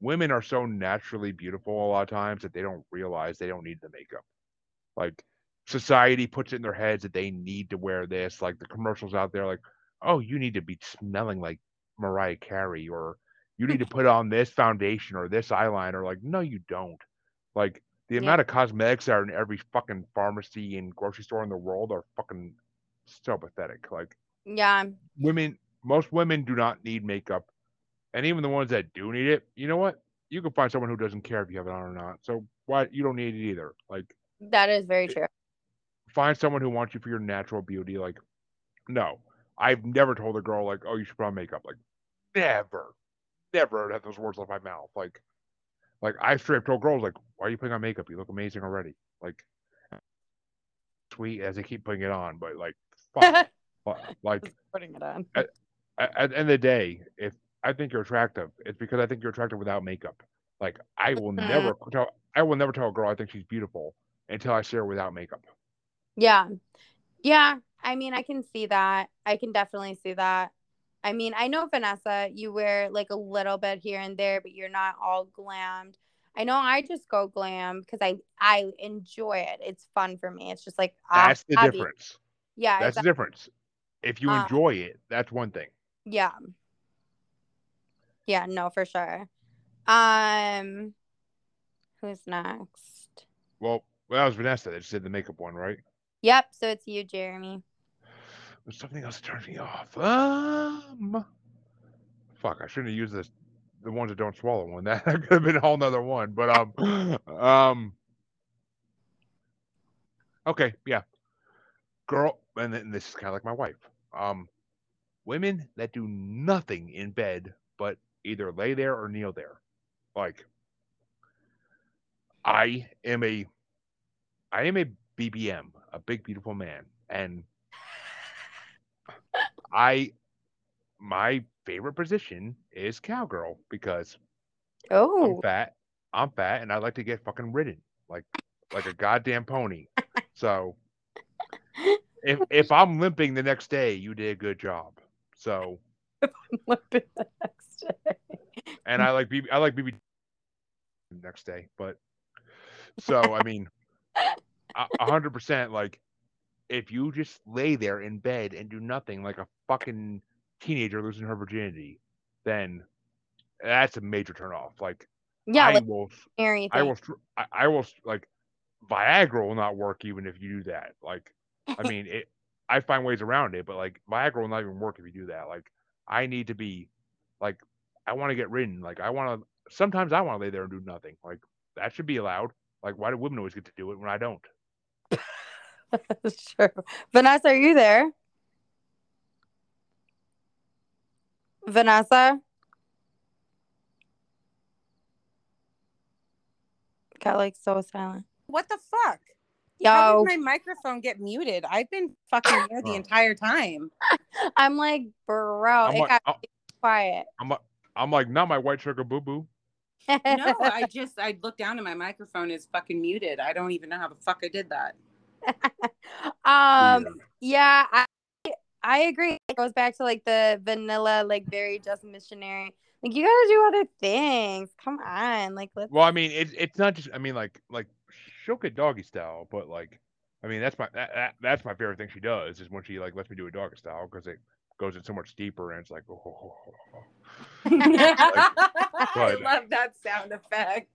women are so naturally beautiful a lot of times that they don't realize they don't need the makeup. Like society puts it in their heads that they need to wear this. Like the commercials out there, like, oh, you need to be smelling like Mariah Carey, or you need to [LAUGHS] put on this foundation or this eyeliner. Like, no, you don't. Like the Yeah. amount of cosmetics that are in every fucking pharmacy and grocery store in the world are fucking so pathetic. Like yeah. women, most women do not need makeup, and even the ones that do need it, you know what? You can find someone who doesn't care if you have it on or not. So why you don't need it either? Like That is very true. find someone who wants you for your natural beauty. Like, no, I've never told a girl like, oh, you should put on makeup. Like, never, never had those words of my mouth. Like, like I straight up told girls like, why are you putting on makeup? You look amazing already. Like, sweet as they keep putting it on, but like, fuck, [LAUGHS] [LAUGHS] like putting it on. at, at the end of the day, if I think you're attractive, it's because I think you're attractive without makeup. Like, I will never tell, I will never tell a girl I think she's beautiful until I see her without makeup. Yeah. Yeah. I mean, I can see that. I can definitely see that. I mean, I know Vanessa, you wear like a little bit here and there, but you're not all glammed. I know I just go glam because I I enjoy it. It's fun for me. It's just like That's the hobby. difference. Yeah, That's the difference. If you Uh, enjoy it, that's one thing. yeah. Yeah, no, for sure. Um who's next? Well, well, that was Vanessa that just did the makeup one, right? Yep, so it's you, Jeremy. There's something else turns me off. Um, fuck, I shouldn't have used this. The ones that don't swallow one. [LAUGHS] That could have been a whole nother one. But um, [LAUGHS] um. Okay, yeah. Girl, and then this is kind of like my wife. Um, women that do nothing in bed but either lay there or kneel there. Like, I am a, I am a BBM, a big beautiful man, and I, my favorite position is cowgirl because oh I'm fat. I'm fat, and I like to get fucking ridden like like a goddamn pony. So [LAUGHS] if if I'm limping the next day, you did a good job. So [LAUGHS] limping the next day. and I like BB I like BB next day, but so I mean, [LAUGHS] hundred percent like if you just lay there in bed and do nothing like a fucking teenager losing her virginity, then that's a major turnoff. Like Yeah, I like will I will, I, I will like, Viagra will not work even if you do that. Like, I mean, it. I find ways around it, but like Viagra will not even work if you do that. Like, I need to be, like, I want to get ridden. Like, I want to. Sometimes I want to lay there and do nothing. Like, that should be allowed. Like, why do women always get to do it when I don't? [LAUGHS] sure. Vanessa, are you there? Vanessa? Got like so silent. What the fuck? How did my microphone get muted? I've been fucking here the entire time. [LAUGHS] I'm like, bro, I'm it like, got I'm, quiet. I'm, like- I'm like, not my white sugar boo boo. No, [LAUGHS] I just I looked down and my microphone is fucking muted. I don't even know how the fuck I did that. [LAUGHS] um, Weird. yeah, I I agree. It goes back to like the vanilla, like very just missionary. Like you gotta do other things. Come on, like let's. Well, I mean, it's it's not just. I mean, like like she'll get doggy style, but like, I mean, that's my that, that that's my favorite thing she does is when she like lets me do a doggy style because it goes in so much deeper and it's like, oh, oh, oh, oh, oh. I love that sound effect.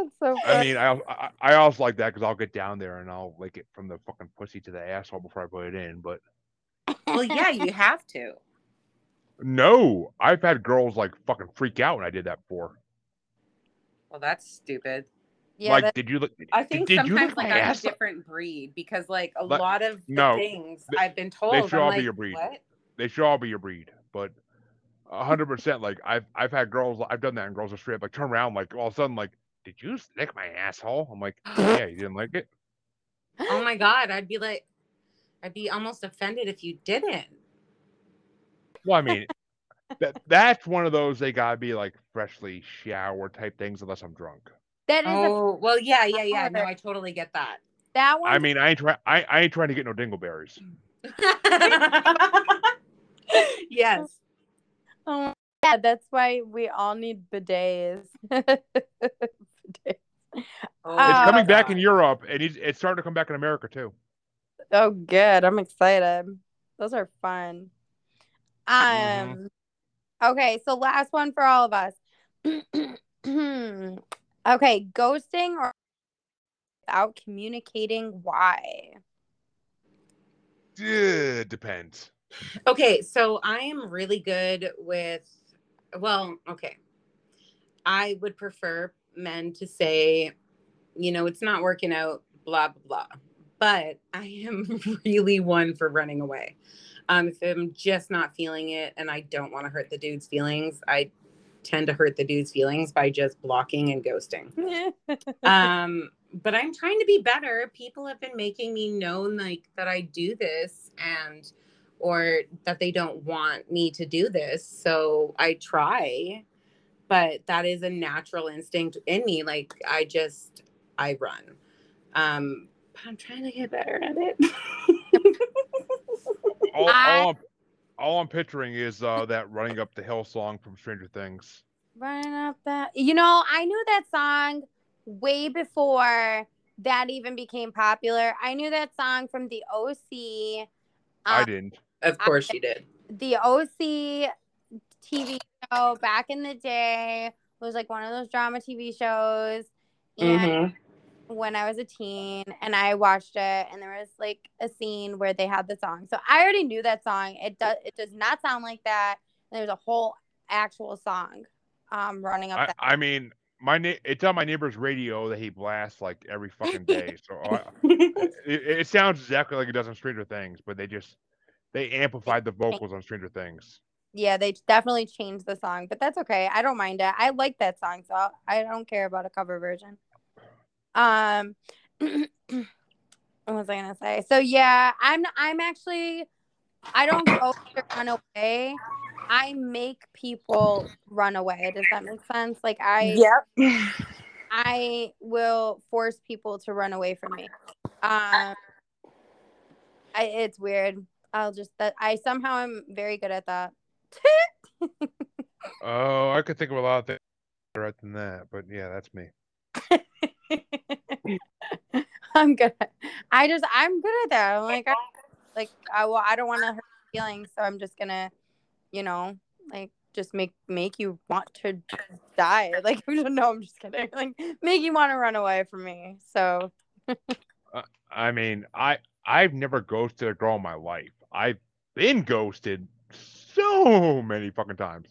It's so I mean, I, I I also like that because I'll get down there and I'll lick it from the fucking pussy to the asshole before I put it in. But well, yeah, you have to. no, I've had girls like fucking freak out when I did that before. Well, that's stupid. Yeah, like, that- did you look? I think did you sometimes like I'm a different breed because like a lot of the no, things they- I've been told. They should I'm all be like, your breed. What? They should all be your breed, but. a hundred percent, like I've I've had girls, I've done that, and girls are straight up like turn around, like all of a sudden, like, did you lick my asshole? I'm like, yeah, you didn't like it. [GASPS] Oh my god, I'd be like, I'd be almost offended if you didn't. Well, I mean, that that's one of those they gotta be like freshly shower type things, unless I'm drunk. That is a, Oh well, [LAUGHS] yeah, yeah, yeah. No, I totally get that. that one. I mean, I ain't try, I, I ain't trying to get no dingleberries. [LAUGHS] yes. Oh, yeah, that's why we all need bidets. [LAUGHS] Bidets. Oh, It's Oh, coming back in Europe, and it's, it's starting to come back in America too. Oh, good. I'm excited. Those are fun. Um. Okay, so last one for all of us. [CLEARS THROAT] okay, ghosting or without communicating why. Yeah, depends. Okay, so I am really good with, well, okay. I would prefer men to say, you know, it's not working out, blah, blah, blah. But I am [LAUGHS] really one for running away. Um, if I'm just not feeling it and I don't want to hurt the dude's feelings, I tend to hurt the dude's feelings by just blocking and ghosting. [LAUGHS] um but i'm trying to be better. People have been making me known like that i do this and or that they don't want me to do this. So i try but that is a natural instinct in me. Like i just i run. Um i'm trying to get better at it. [LAUGHS] All, all, I'm, all I'm picturing is uh, that running up the hill song from Stranger Things. Running up that. You know, I knew that song way before that even became popular. I knew that song from the OC. I um, didn't. of course you did the OC TV show back in the day was like one of those drama TV shows. And Mhm. When I was a teen and I watched it and there was like a scene where they had the song. So I already knew that song. It does it does not sound like that. There's a whole actual song um running up I, that. I mean, my na- it's on my neighbor's radio that he blasts like every fucking [LAUGHS] day. So I, it, it sounds exactly like it does on Stranger Things, but they just they amplified the vocals on Stranger Things. Yeah, they definitely changed the song, but that's okay. I don't mind it. I like that song, so I'll- I don't care about a cover version. Um, [CLEARS THROAT] what was I gonna say? So yeah, I'm I'm actually I don't go to run away. I make people run away. Does that make sense? Like I yep I will force people to run away from me. Um, I, it's weird. I'll just that I somehow I'm very good at that. [LAUGHS] Oh, I could think of a lot of things better than that, but yeah, that's me. [LAUGHS] [LAUGHS] I'm good. I just I'm good at that. I'm like I, like I well I don't want to hurt feelings, so I'm just gonna, you know, like just make make you want to die. [LAUGHS] Like [LAUGHS] no, I'm just kidding. Like make you want to run away from me. So uh, I mean, I I've never ghosted a girl in my life. I've been ghosted so many fucking times,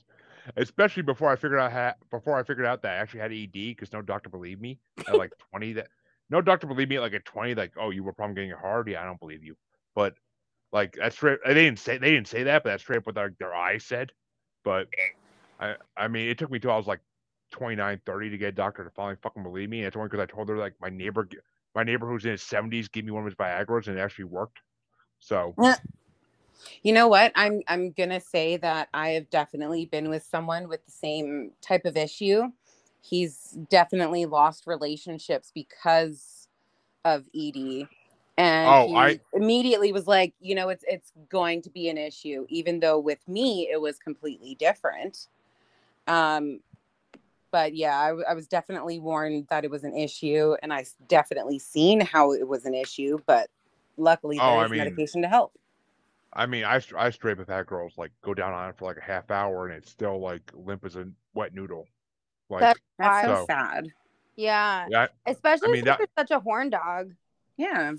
especially before I figured out ha- before I figured out that I actually had ED because no doctor believed me at like [LAUGHS] twenty. That no doctor believed me at like at twenty. Like, oh, you were probably getting it hard. Yeah, I don't believe you. But like that's straight. They didn't say they didn't say that, but that's straight up what their, their eyes said. But I I mean, it took me till I was like 29, 30 to get a doctor to finally fucking believe me. And it's only because I told her like my neighbor my neighbor who's in his 70s gave me one of his Viagra's and it actually worked. So You know what? I'm I'm gonna say that I have definitely been with someone with the same type of issue. He's definitely lost relationships because of ED. And Oh, he I- immediately was like, you know, it's it's going to be an issue, even though with me it was completely different. Um, but yeah, I, I, was definitely warned that it was an issue, and I definitely seen how it was an issue. But luckily, Oh, I there's mean- medication to help. I mean, I I straight up have had girls like go down on it for like a half hour and it's still like limp as a wet noodle. Like That's That's so So- sad. yeah, yeah, especially mean, since that- you're such a horn dog. Yeah.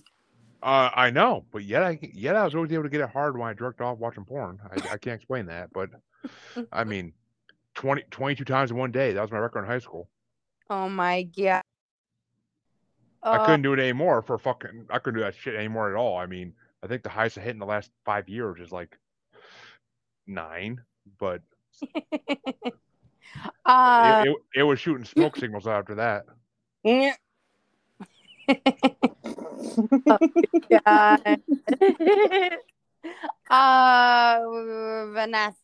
uh, I know, but yet I yet I was always able to get it hard when I jerked off watching porn. I, I can't explain that, but I [LAUGHS] mean, 20, 22 times in one day. That was my record in high school. Oh my god. I Oh, couldn't do it anymore for fucking. I couldn't do that shit anymore at all. I mean, I think the highest I hit in the last five years is like nine, but [LAUGHS] uh, it, it, it was shooting smoke signals after that. Yeah. [LAUGHS] God. [LAUGHS] Uh, Vanessa.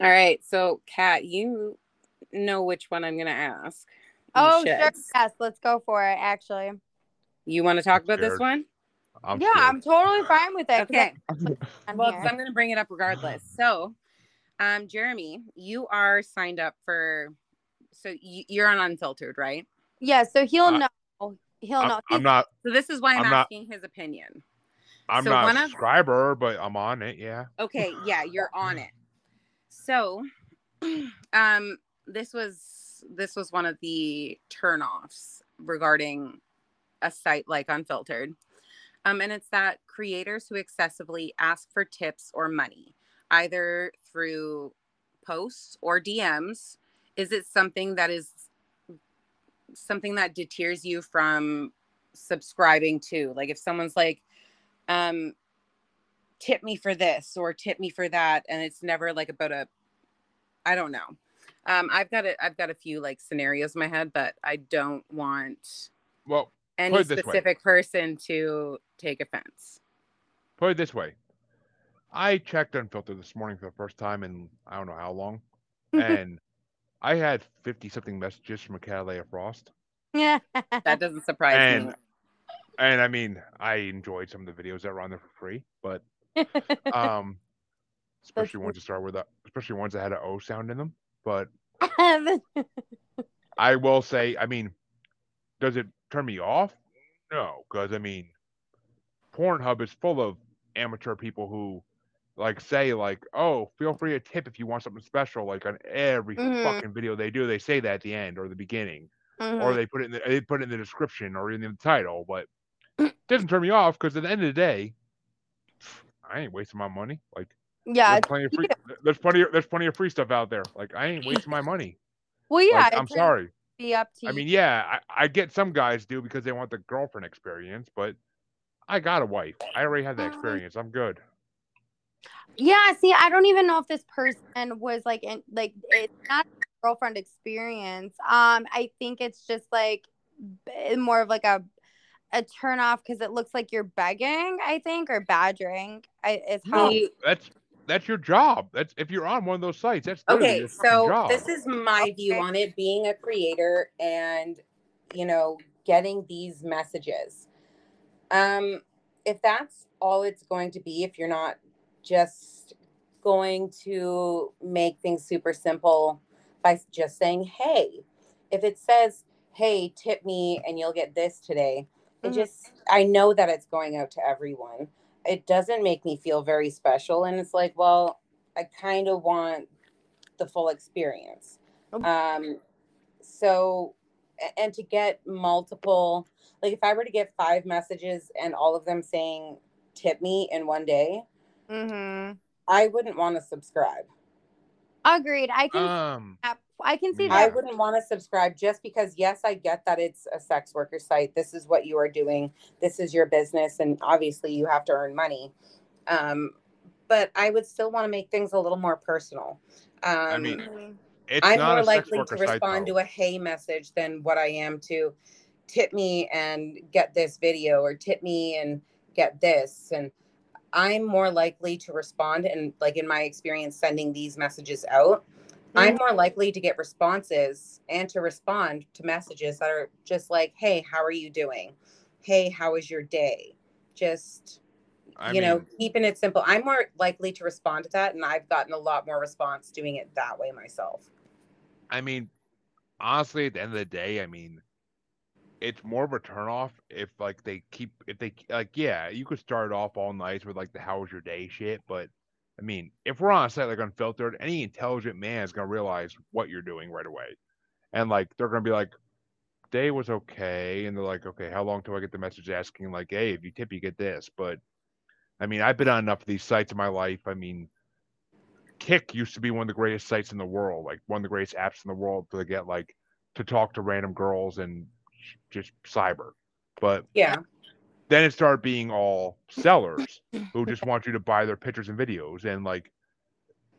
All right. So, Kat, you know which one I'm going to ask. You Oh, should. sure. Yes, let's go for it. Actually, You want to talk about this one? I'm yeah, I'm totally fine with it. 'cause Okay. [LAUGHS] I'm Well, I'm going to bring it up regardless. [SIGHS] So, um, Jeremy, you are signed up for. So you, you're on Unfiltrd, right? yeah, so he'll Uh, know. He'll I'm, know. I'm not. So this is why I'm, I'm not- asking his opinion. I'm So not one a of- subscriber, but I'm on it. Yeah. Okay, yeah, [LAUGHS] you're on it. So, [CLEARS THROAT] um, this was this was one of the turnoffs regarding a site like Unfiltrd, um, and it's that creators who excessively ask for tips or money, either through posts or DMs. Is it something that is something that deters you from subscribing to? Like, if someone's like, um, tip me for this or tip me for that and it's never like about a i don't know um i've got a i've got a few like scenarios in my head but i don't want Well, any Put it this way. specific person to take offense put it this way. I checked Unfiltrd this morning for the first time in I don't know how long, [LAUGHS] and I had fifty something messages from Cataleya Frost. Yeah. [LAUGHS] that doesn't surprise And me and I mean, I enjoyed some of the videos that were on there for free, but [LAUGHS] um, especially ones that start with a, especially ones that had an O sound in them. But I will say, I mean, does it turn me off? No, because I mean, Pornhub is full of amateur people who like say like, oh, feel free to tip if you want something special. Like on every Mhm. fucking video they do, they say that at the end or the beginning, or Mhm. they put it in the, they put it in the description or in the title. But [CLEARS THROAT] it doesn't turn me off because at the end of the day, I ain't wasting my money. Like yeah. there's plenty of free, there's plenty of, there's plenty of free stuff out there. Like I ain't wasting my money. Well, yeah. Like, I'm sorry. Be up to I you. mean, yeah, I, I get some guys do because they want the girlfriend experience, but I got a wife. I already had that Uh, experience. I'm good. Yeah, see, I don't even know if this person was like in like it's not a girlfriend experience. Um, I think it's just like more of like a a turn off because it looks like you're begging, I think, or badgering. I is how That's that's your job. That's if you're on one of those sites. That's okay your so job. this is my view on it being a creator and you know getting these messages um if that's all it's going to be if you're not just going to make things super simple by just saying hey if it says hey tip me and you'll get this today it Mhm. just i know that it's going out to everyone it doesn't make me feel very special and it's like well i kind of want the full experience um so and to get multiple like if i were to get five messages and all of them saying tip me in one day mm-hmm. i wouldn't want to subscribe agreed. I can um I can see yeah. i wouldn't want to subscribe just because yes i get that it's a sex worker site this is what you are doing this is your business and obviously you have to earn money um but i would still want to make things a little more personal um mean, Mhm. it's I'm not more a likely to worker site, respond though. to a hey message than what I am to tip me and get this video or tip me and get this. And I'm more likely to respond and like in my experience sending these messages out, I'm more likely to get responses and to respond to messages that are just like, hey, how are you doing? Hey, how was your day? Just I you know, keeping it simple. I'm more likely to respond to that and I've gotten a lot more response doing it that way myself. I mean, honestly, at the end of the day, I mean, it's more of a turnoff if like they keep if they like yeah, you could start off all nice with like the how was your day shit, but I mean, if we're on a site like Unfiltrd, any intelligent man is gonna realize what you're doing right away, and like they're gonna be like, day was okay, and they're like, okay, how long till I get the message asking like, hey, if you tip, you get this, but I mean, I've been on enough of these sites in my life. I mean, Kik used to be one of the greatest sites in the world, like one of the greatest apps in the world to get like to talk to random girls and just cyber. But Yeah. Then it started being all sellers [LAUGHS] who just want you to buy their pictures and videos and like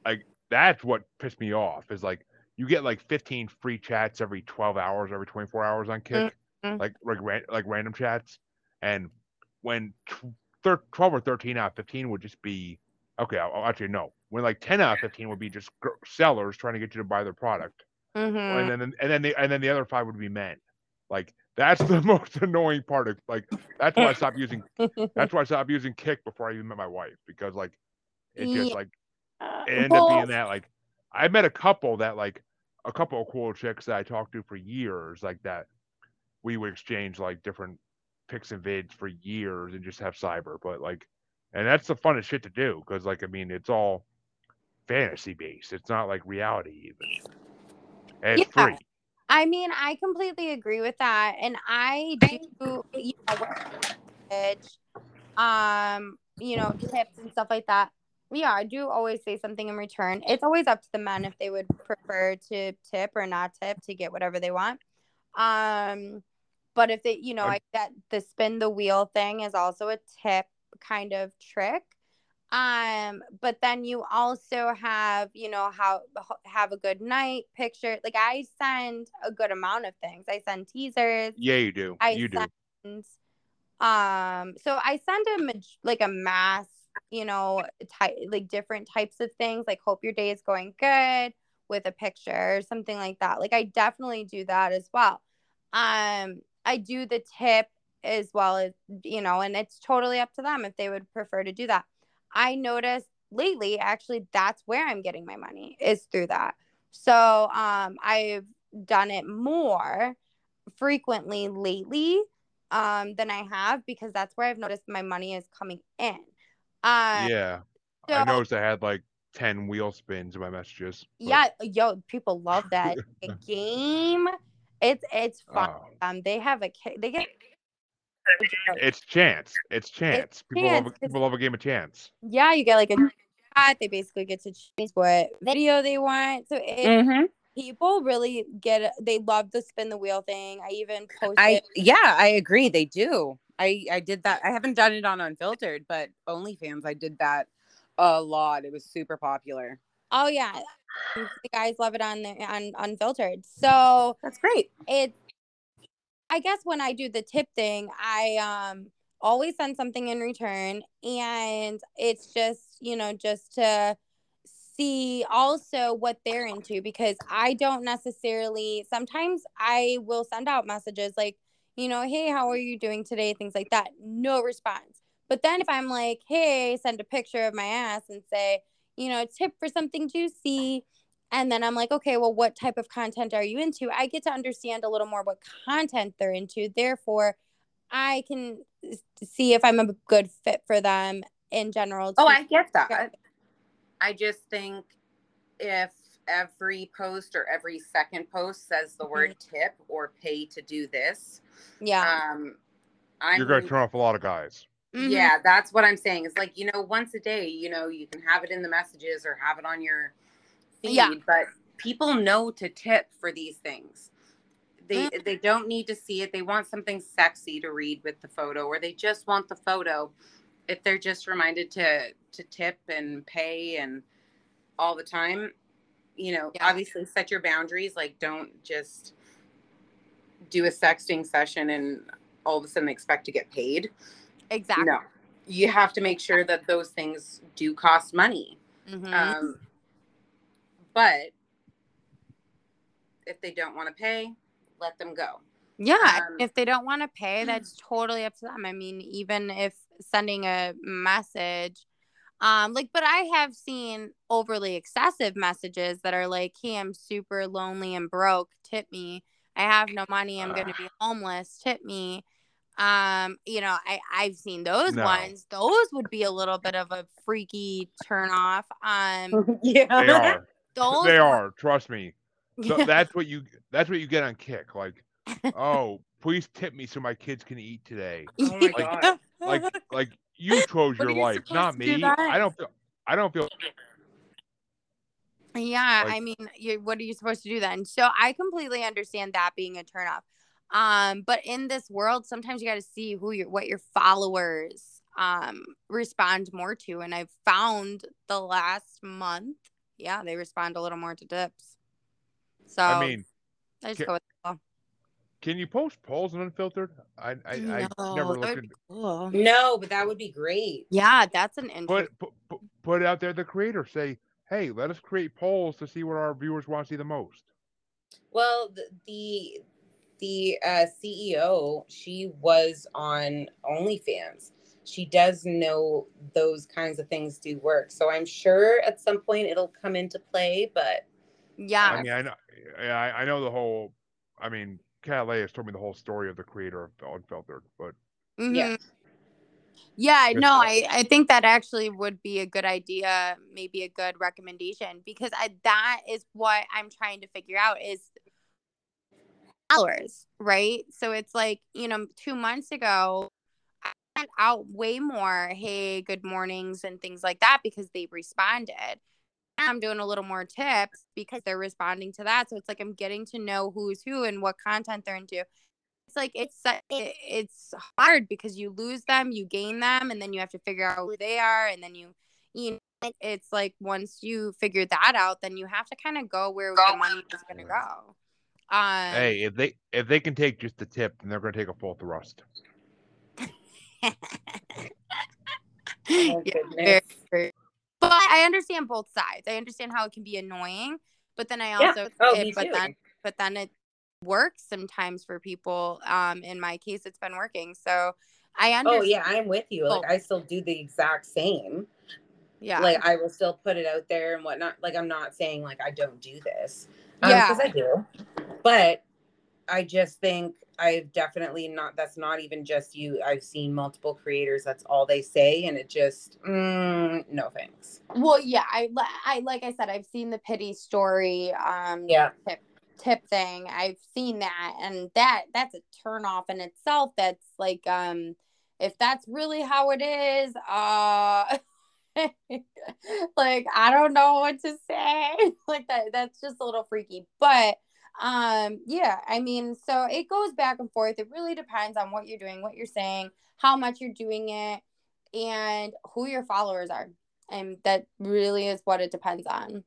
like that's what pissed me off is like you get like 15 free chats every 12 hours every 24 hours on Kik Mhm. like like ran, like random chats and when t- thir- 12 or 13 out of 15 would just be okay. I'll, actually no. When like 10 out of 15 would be just gr- sellers trying to get you to buy their product, Mhm. and then and then the and then the other five would be men. Like that's the [LAUGHS] most annoying part of like that's why I stopped [LAUGHS] using that's why I stopped using Kik before I even met my wife because like it just Yeah. like Uh, it ended well, up being that like I met a couple that like a couple of cool chicks that I talked to for years like that we would exchange like different pics and vids for years and just have cyber but like and that's the funnest shit to do because like I mean it's all fantasy based it's not like reality even. And it's free I mean, I completely agree with that, and I do, you know, message, um, you know, tips and stuff like that. Yeah, I do always say something in return. It's always up to the men if they would prefer to tip or not tip to get whatever they want. Um, but if they, you know, I'm- like that, the spin the wheel thing is also a tip kind of trick. Um, but then you also have, you know, how have a good night picture. Like I send a good amount of things. I send teasers. yeah you do I you do um, so I send a like a mass, you know, type like different types of things. Like hope your day is going good with a picture or something like that. Like I definitely do that as well. Um, I do the tip as well as you know, and it's totally up to them if they would prefer to do that. I noticed lately, actually, that's where I'm getting my money is through that. So um, I've done it more frequently lately um, than I have because that's where I've noticed my money is coming in. Um, yeah so- I noticed I had like 10 wheel spins in my messages but- yeah, yo, people love that [LAUGHS] game. It's it's fun. Oh. Um, they have a they get It's chance. It's chance. people love chance, a, people love a game of chance. yeah, you get like a chat. They basically get to choose what video they want. So it, Mhm. people really get they love the spin the wheel thing. I even posted. I yeah, I agree. They do. I I did that. I haven't done it on Unfiltrd, but OnlyFans, I did that a lot. It was super popular. oh yeah, the guys love it on there on Unfiltrd. So That's great. it i guess when i do the tip thing i um always send something in return and it's just you know just to see also what they're into because i don't necessarily sometimes i will send out messages like you know hey how are you doing today? things like that no response. But then if i'm like hey send a picture of my ass and say you know tip for something juicy and then I'm like, okay, well, what type of content are you into? I get to understand a little more what content they're into. Therefore, I can see if I'm a good fit for them in general. Oh. I get that. I just think if every post or every second post says the word tip or pay to do this, yeah. um, I'm You're going to turn off a lot of guys. Mhm. Yeah, that's what I'm saying. It's like, you know, once a day, you know, you can have it in the messages or have it on your feed, Yeah. but people know to tip for these things. They they don't need to see it. They want something sexy to read with the photo or they just want the photo. If they're just reminded to to tip and pay and all the time, you know, Yeah. obviously set your boundaries, like don't just do a sexting session and all of a sudden expect to get paid. Exactly. No, you have to make sure that those things do cost money. Mhm. Um, but if they don't want to pay, let them go. yeah. um, if they don't want to pay, [CLEARS THROAT] that's totally up to them. I mean, even if sending a message, um, like, but I have seen overly excessive messages that are like, hey, I'm super lonely and broke. Tip me. I have no money. I'm going to be homeless. Tip me. Um, you know, I, I've seen those No. ones. Those would be a little bit of a freaky turn off. Um, [LAUGHS] They yeah. are. Those they are. Trust me. So that's what you that's what you get on Kik. Like, [LAUGHS] oh, please tip me so my kids can eat today. [LAUGHS] Oh my Like- god. Like like you chose What your you life, not to do me. I don't feel I don't feel Yeah, Like- I mean, you what are you supposed to do then? So I completely understand that being a turnoff. Um, but in this world, sometimes you got to see who your what your followers um respond more to, and I've found the last month, yeah, they respond a little more to dips. So I mean I just ca- go with the flow. Can you post polls on Unfiltrd? I I, I never No, looked at cool. No, but that would be great. Yeah, that's an interesting. put, put put put it out there the creator say, hey, let us create polls to see what our viewers want to see the most. Well, the the, the uh, CEO, she was on OnlyFans. She does know those kinds of things do work. So I'm sure at some point it'll come into play. But Yeah, I mean, I know, yeah, I, I know the whole. I mean, Calais has told me the whole story of the creator of Unfiltrd, but Yeah. Mhm. Yeah, Just- no, I, I think that actually would be a good idea, maybe a good recommendation because I, that is what I'm trying to figure out is followers, right? So it's like, you know, two months ago, I sent out way more, hey, good mornings and things like that because they responded. I'm doing a little more tips because they're responding to that. So it's like I'm getting to know who's who and what content they're into it's like it's it, it's hard because you lose them, you gain them, and then you have to figure out who they are, and then you you know it's like once you figure that out, then you have to kind of go where the money is going to go. Um, hey, if they if they can take just the tip, then they're going to take a full thrust. Oh, [LAUGHS] yeah, very. But I understand both sides. I understand how it can be annoying, but then I Yeah. also Oh, it- but too. then but then it works sometimes for people. Um, in my case, it's been working. So I understand. oh yeah, I'm with you. Like. I still do the exact same. yeah, Like I will still put it out there and whatnot. Like I'm not saying like I don't do this. Um, Yeah. because I do. But I just think I've definitely not that's not even just you. I've seen multiple creators, that's all they say, and it just mm, no thanks. Well, yeah, I, I like I said, I've seen the pity story, um, Yeah. tip tip thing. I've seen that, and that that's a turn off in itself. That's like, um, if that's really how it is, uh, [LAUGHS] like I don't know what to say. [LAUGHS] like that, that's just a little freaky. But, um, yeah, I mean, so it goes back and forth. It really depends on what you're doing, what you're saying, how much you're doing it, and who your followers are and that really is what it depends on.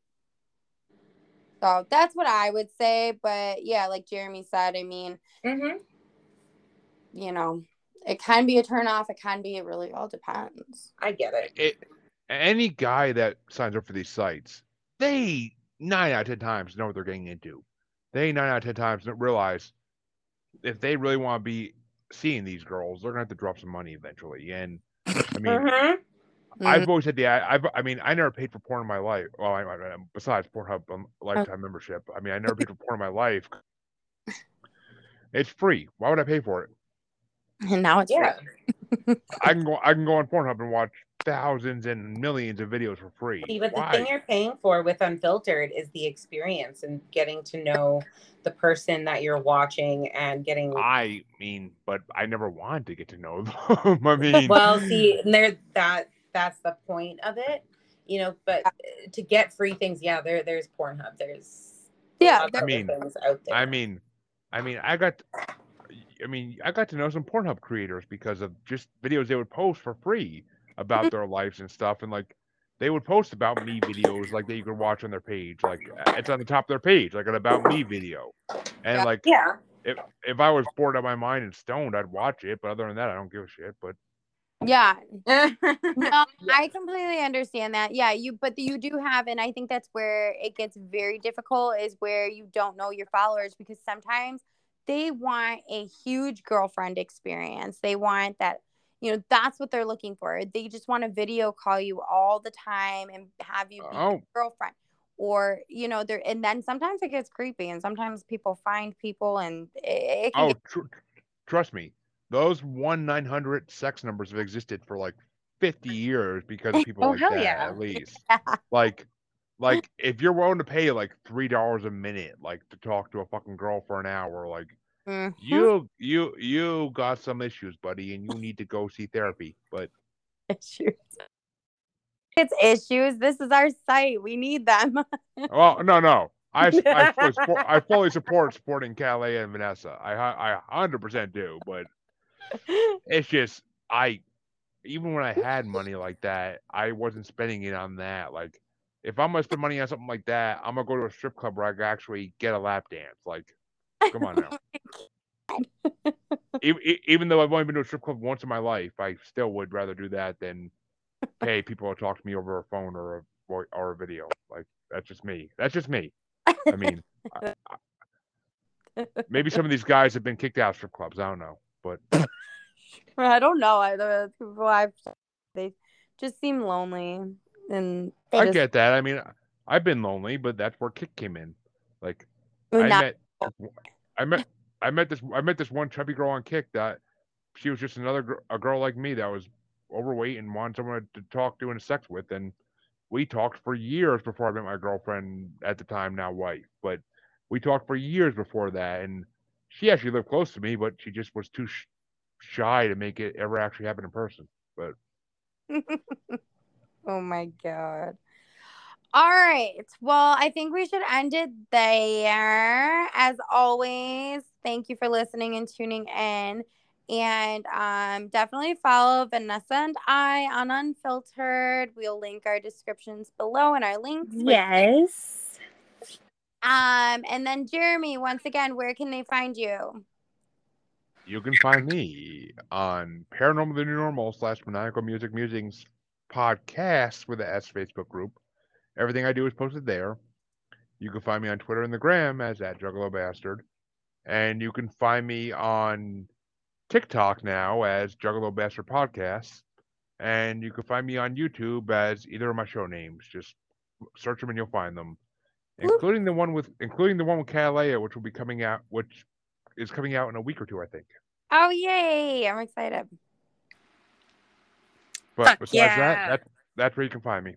So that's what I would say. But yeah, like Jeremy said, I mean, Mm-hmm. you know, it can be a turn off. It can be. It really all depends. I get it. It, any guy that signs up for these sites, they nine out of ten times know what they're getting into. They nine out of ten times don't realize if they really want to be seeing these girls, they're gonna have to drop some money eventually. And I mean, Mhm. I've always had the I- I've I mean I never paid for porn in my life. Well, I, I, besides Pornhub um, lifetime membership, I mean I never paid for porn in my life. It's free. Why would I pay for it? And now it's Yeah. free. I can go I can go on Pornhub and watch thousands and millions of videos for free. See, but the thing you're paying for with Unfiltrd is the experience and getting to know the person that you're watching and getting. I mean, but I never wanted to get to know [LAUGHS] them. I mean, Well, see, and there that that's the point of it, you know. But uh, to get free things, yeah, there there's Pornhub. There's Yeah, lots I mean, things out there. I mean, I mean, I got, I mean, I got to know some Pornhub creators because of just videos they would post for free about their lives and stuff, and like they would post about me videos like that you could watch on their page, like it's on the top of their page, like an about me video, and Yeah. like yeah, if if I was bored out of my mind and stoned, I'd watch it, but other than that, I don't give a shit. But Yeah. No, [LAUGHS] Yeah. I completely understand that. Yeah, you but you do have and I think that's where it gets very difficult is where you don't know your followers because sometimes they want a huge girlfriend experience. They want that you know, that's what they're looking for. They just want to video call you all the time and have you be Oh. their girlfriend. Or, you know, there and then sometimes it gets creepy and sometimes people find people and it, it can oh, get tr- trust me, those one nine hundred sex numbers have existed for like fifty [LAUGHS] years because of people Oh, like hell that. yeah. At least, [LAUGHS] like, like if you're willing to pay like three dollars a minute, like to talk to a fucking girl for an hour, like Mhm. you, you, you got some issues, buddy, and you need to go see therapy. But [LAUGHS] issues. It's issues. This is our site. We need them. well, [LAUGHS] no, no. I, I, fully support, I [LAUGHS] fully support supporting Calais and Vanessa. I I hundred percent do, but it's just I even when I had money like that, I wasn't spending it on that. Like if I'm gonna spend money on something like that, I'm gonna go to a strip club where I can actually get a lap dance. Like, come on now. [LAUGHS] even, even though I've only been to a strip club once in my life, I still would rather do that than pay people to talk to me over a phone or a or a video. Like that's just me. That's just me. I mean, I, I, maybe some of these guys have been kicked out of strip clubs. I don't know, but [LAUGHS] I don't know either. People I've they just seem lonely and I just- get that. I mean, I've been lonely, but that's where Kik came in. Like Well, I met, I met, I met this, I met this one chubby girl on Kik that she was just another gr- a girl like me that was overweight and wanted someone to talk to and sex with, and we talked for years before I met my girlfriend at the time, now wife. But we talked for years before that, and she actually lived close to me, but she just was too sh- shy to make it ever actually happen in person. But [LAUGHS] oh my god. All right. Well, I think we should end it there. As always, thank you for listening and tuning in. And um, definitely follow Vanessa and I on Unfiltrd. We'll link our descriptions below and our links. Yes. Um, and then Jeremy, once again, where can they find you? you can find me on Paranormal the New Normal slash Maniacal Music Musings podcast with the S Facebook group. Everything I do is posted there. You can find me on Twitter and the Gram as at Juggalo Bastard. And you can find me on TikTok now as Juggalo Bastard Podcast. And you can find me on YouTube as either of my show names. Just search them and you'll find them. Including the one with including the one with Kalea, which will be coming out which is coming out in a week or two, I think. Oh, yay. I'm excited. But Fuck besides yeah. that, that, that's where you can find me.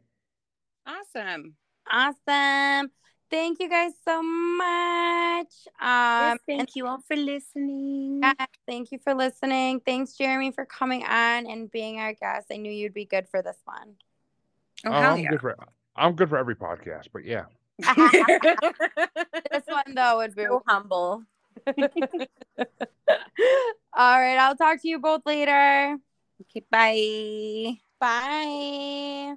Awesome. Awesome. Thank you guys so much. Um, and thank you all for listening. Yeah, thank you for listening. Thanks, Jeremy, for coming on and being our guest. I knew you'd be good for this one. Oh, Oh, I'm yeah. good for I'm good for every podcast, but yeah. [LAUGHS] This one, though, would be. so humble. [LAUGHS] All right. I'll talk to you both later. okay, bye. Bye.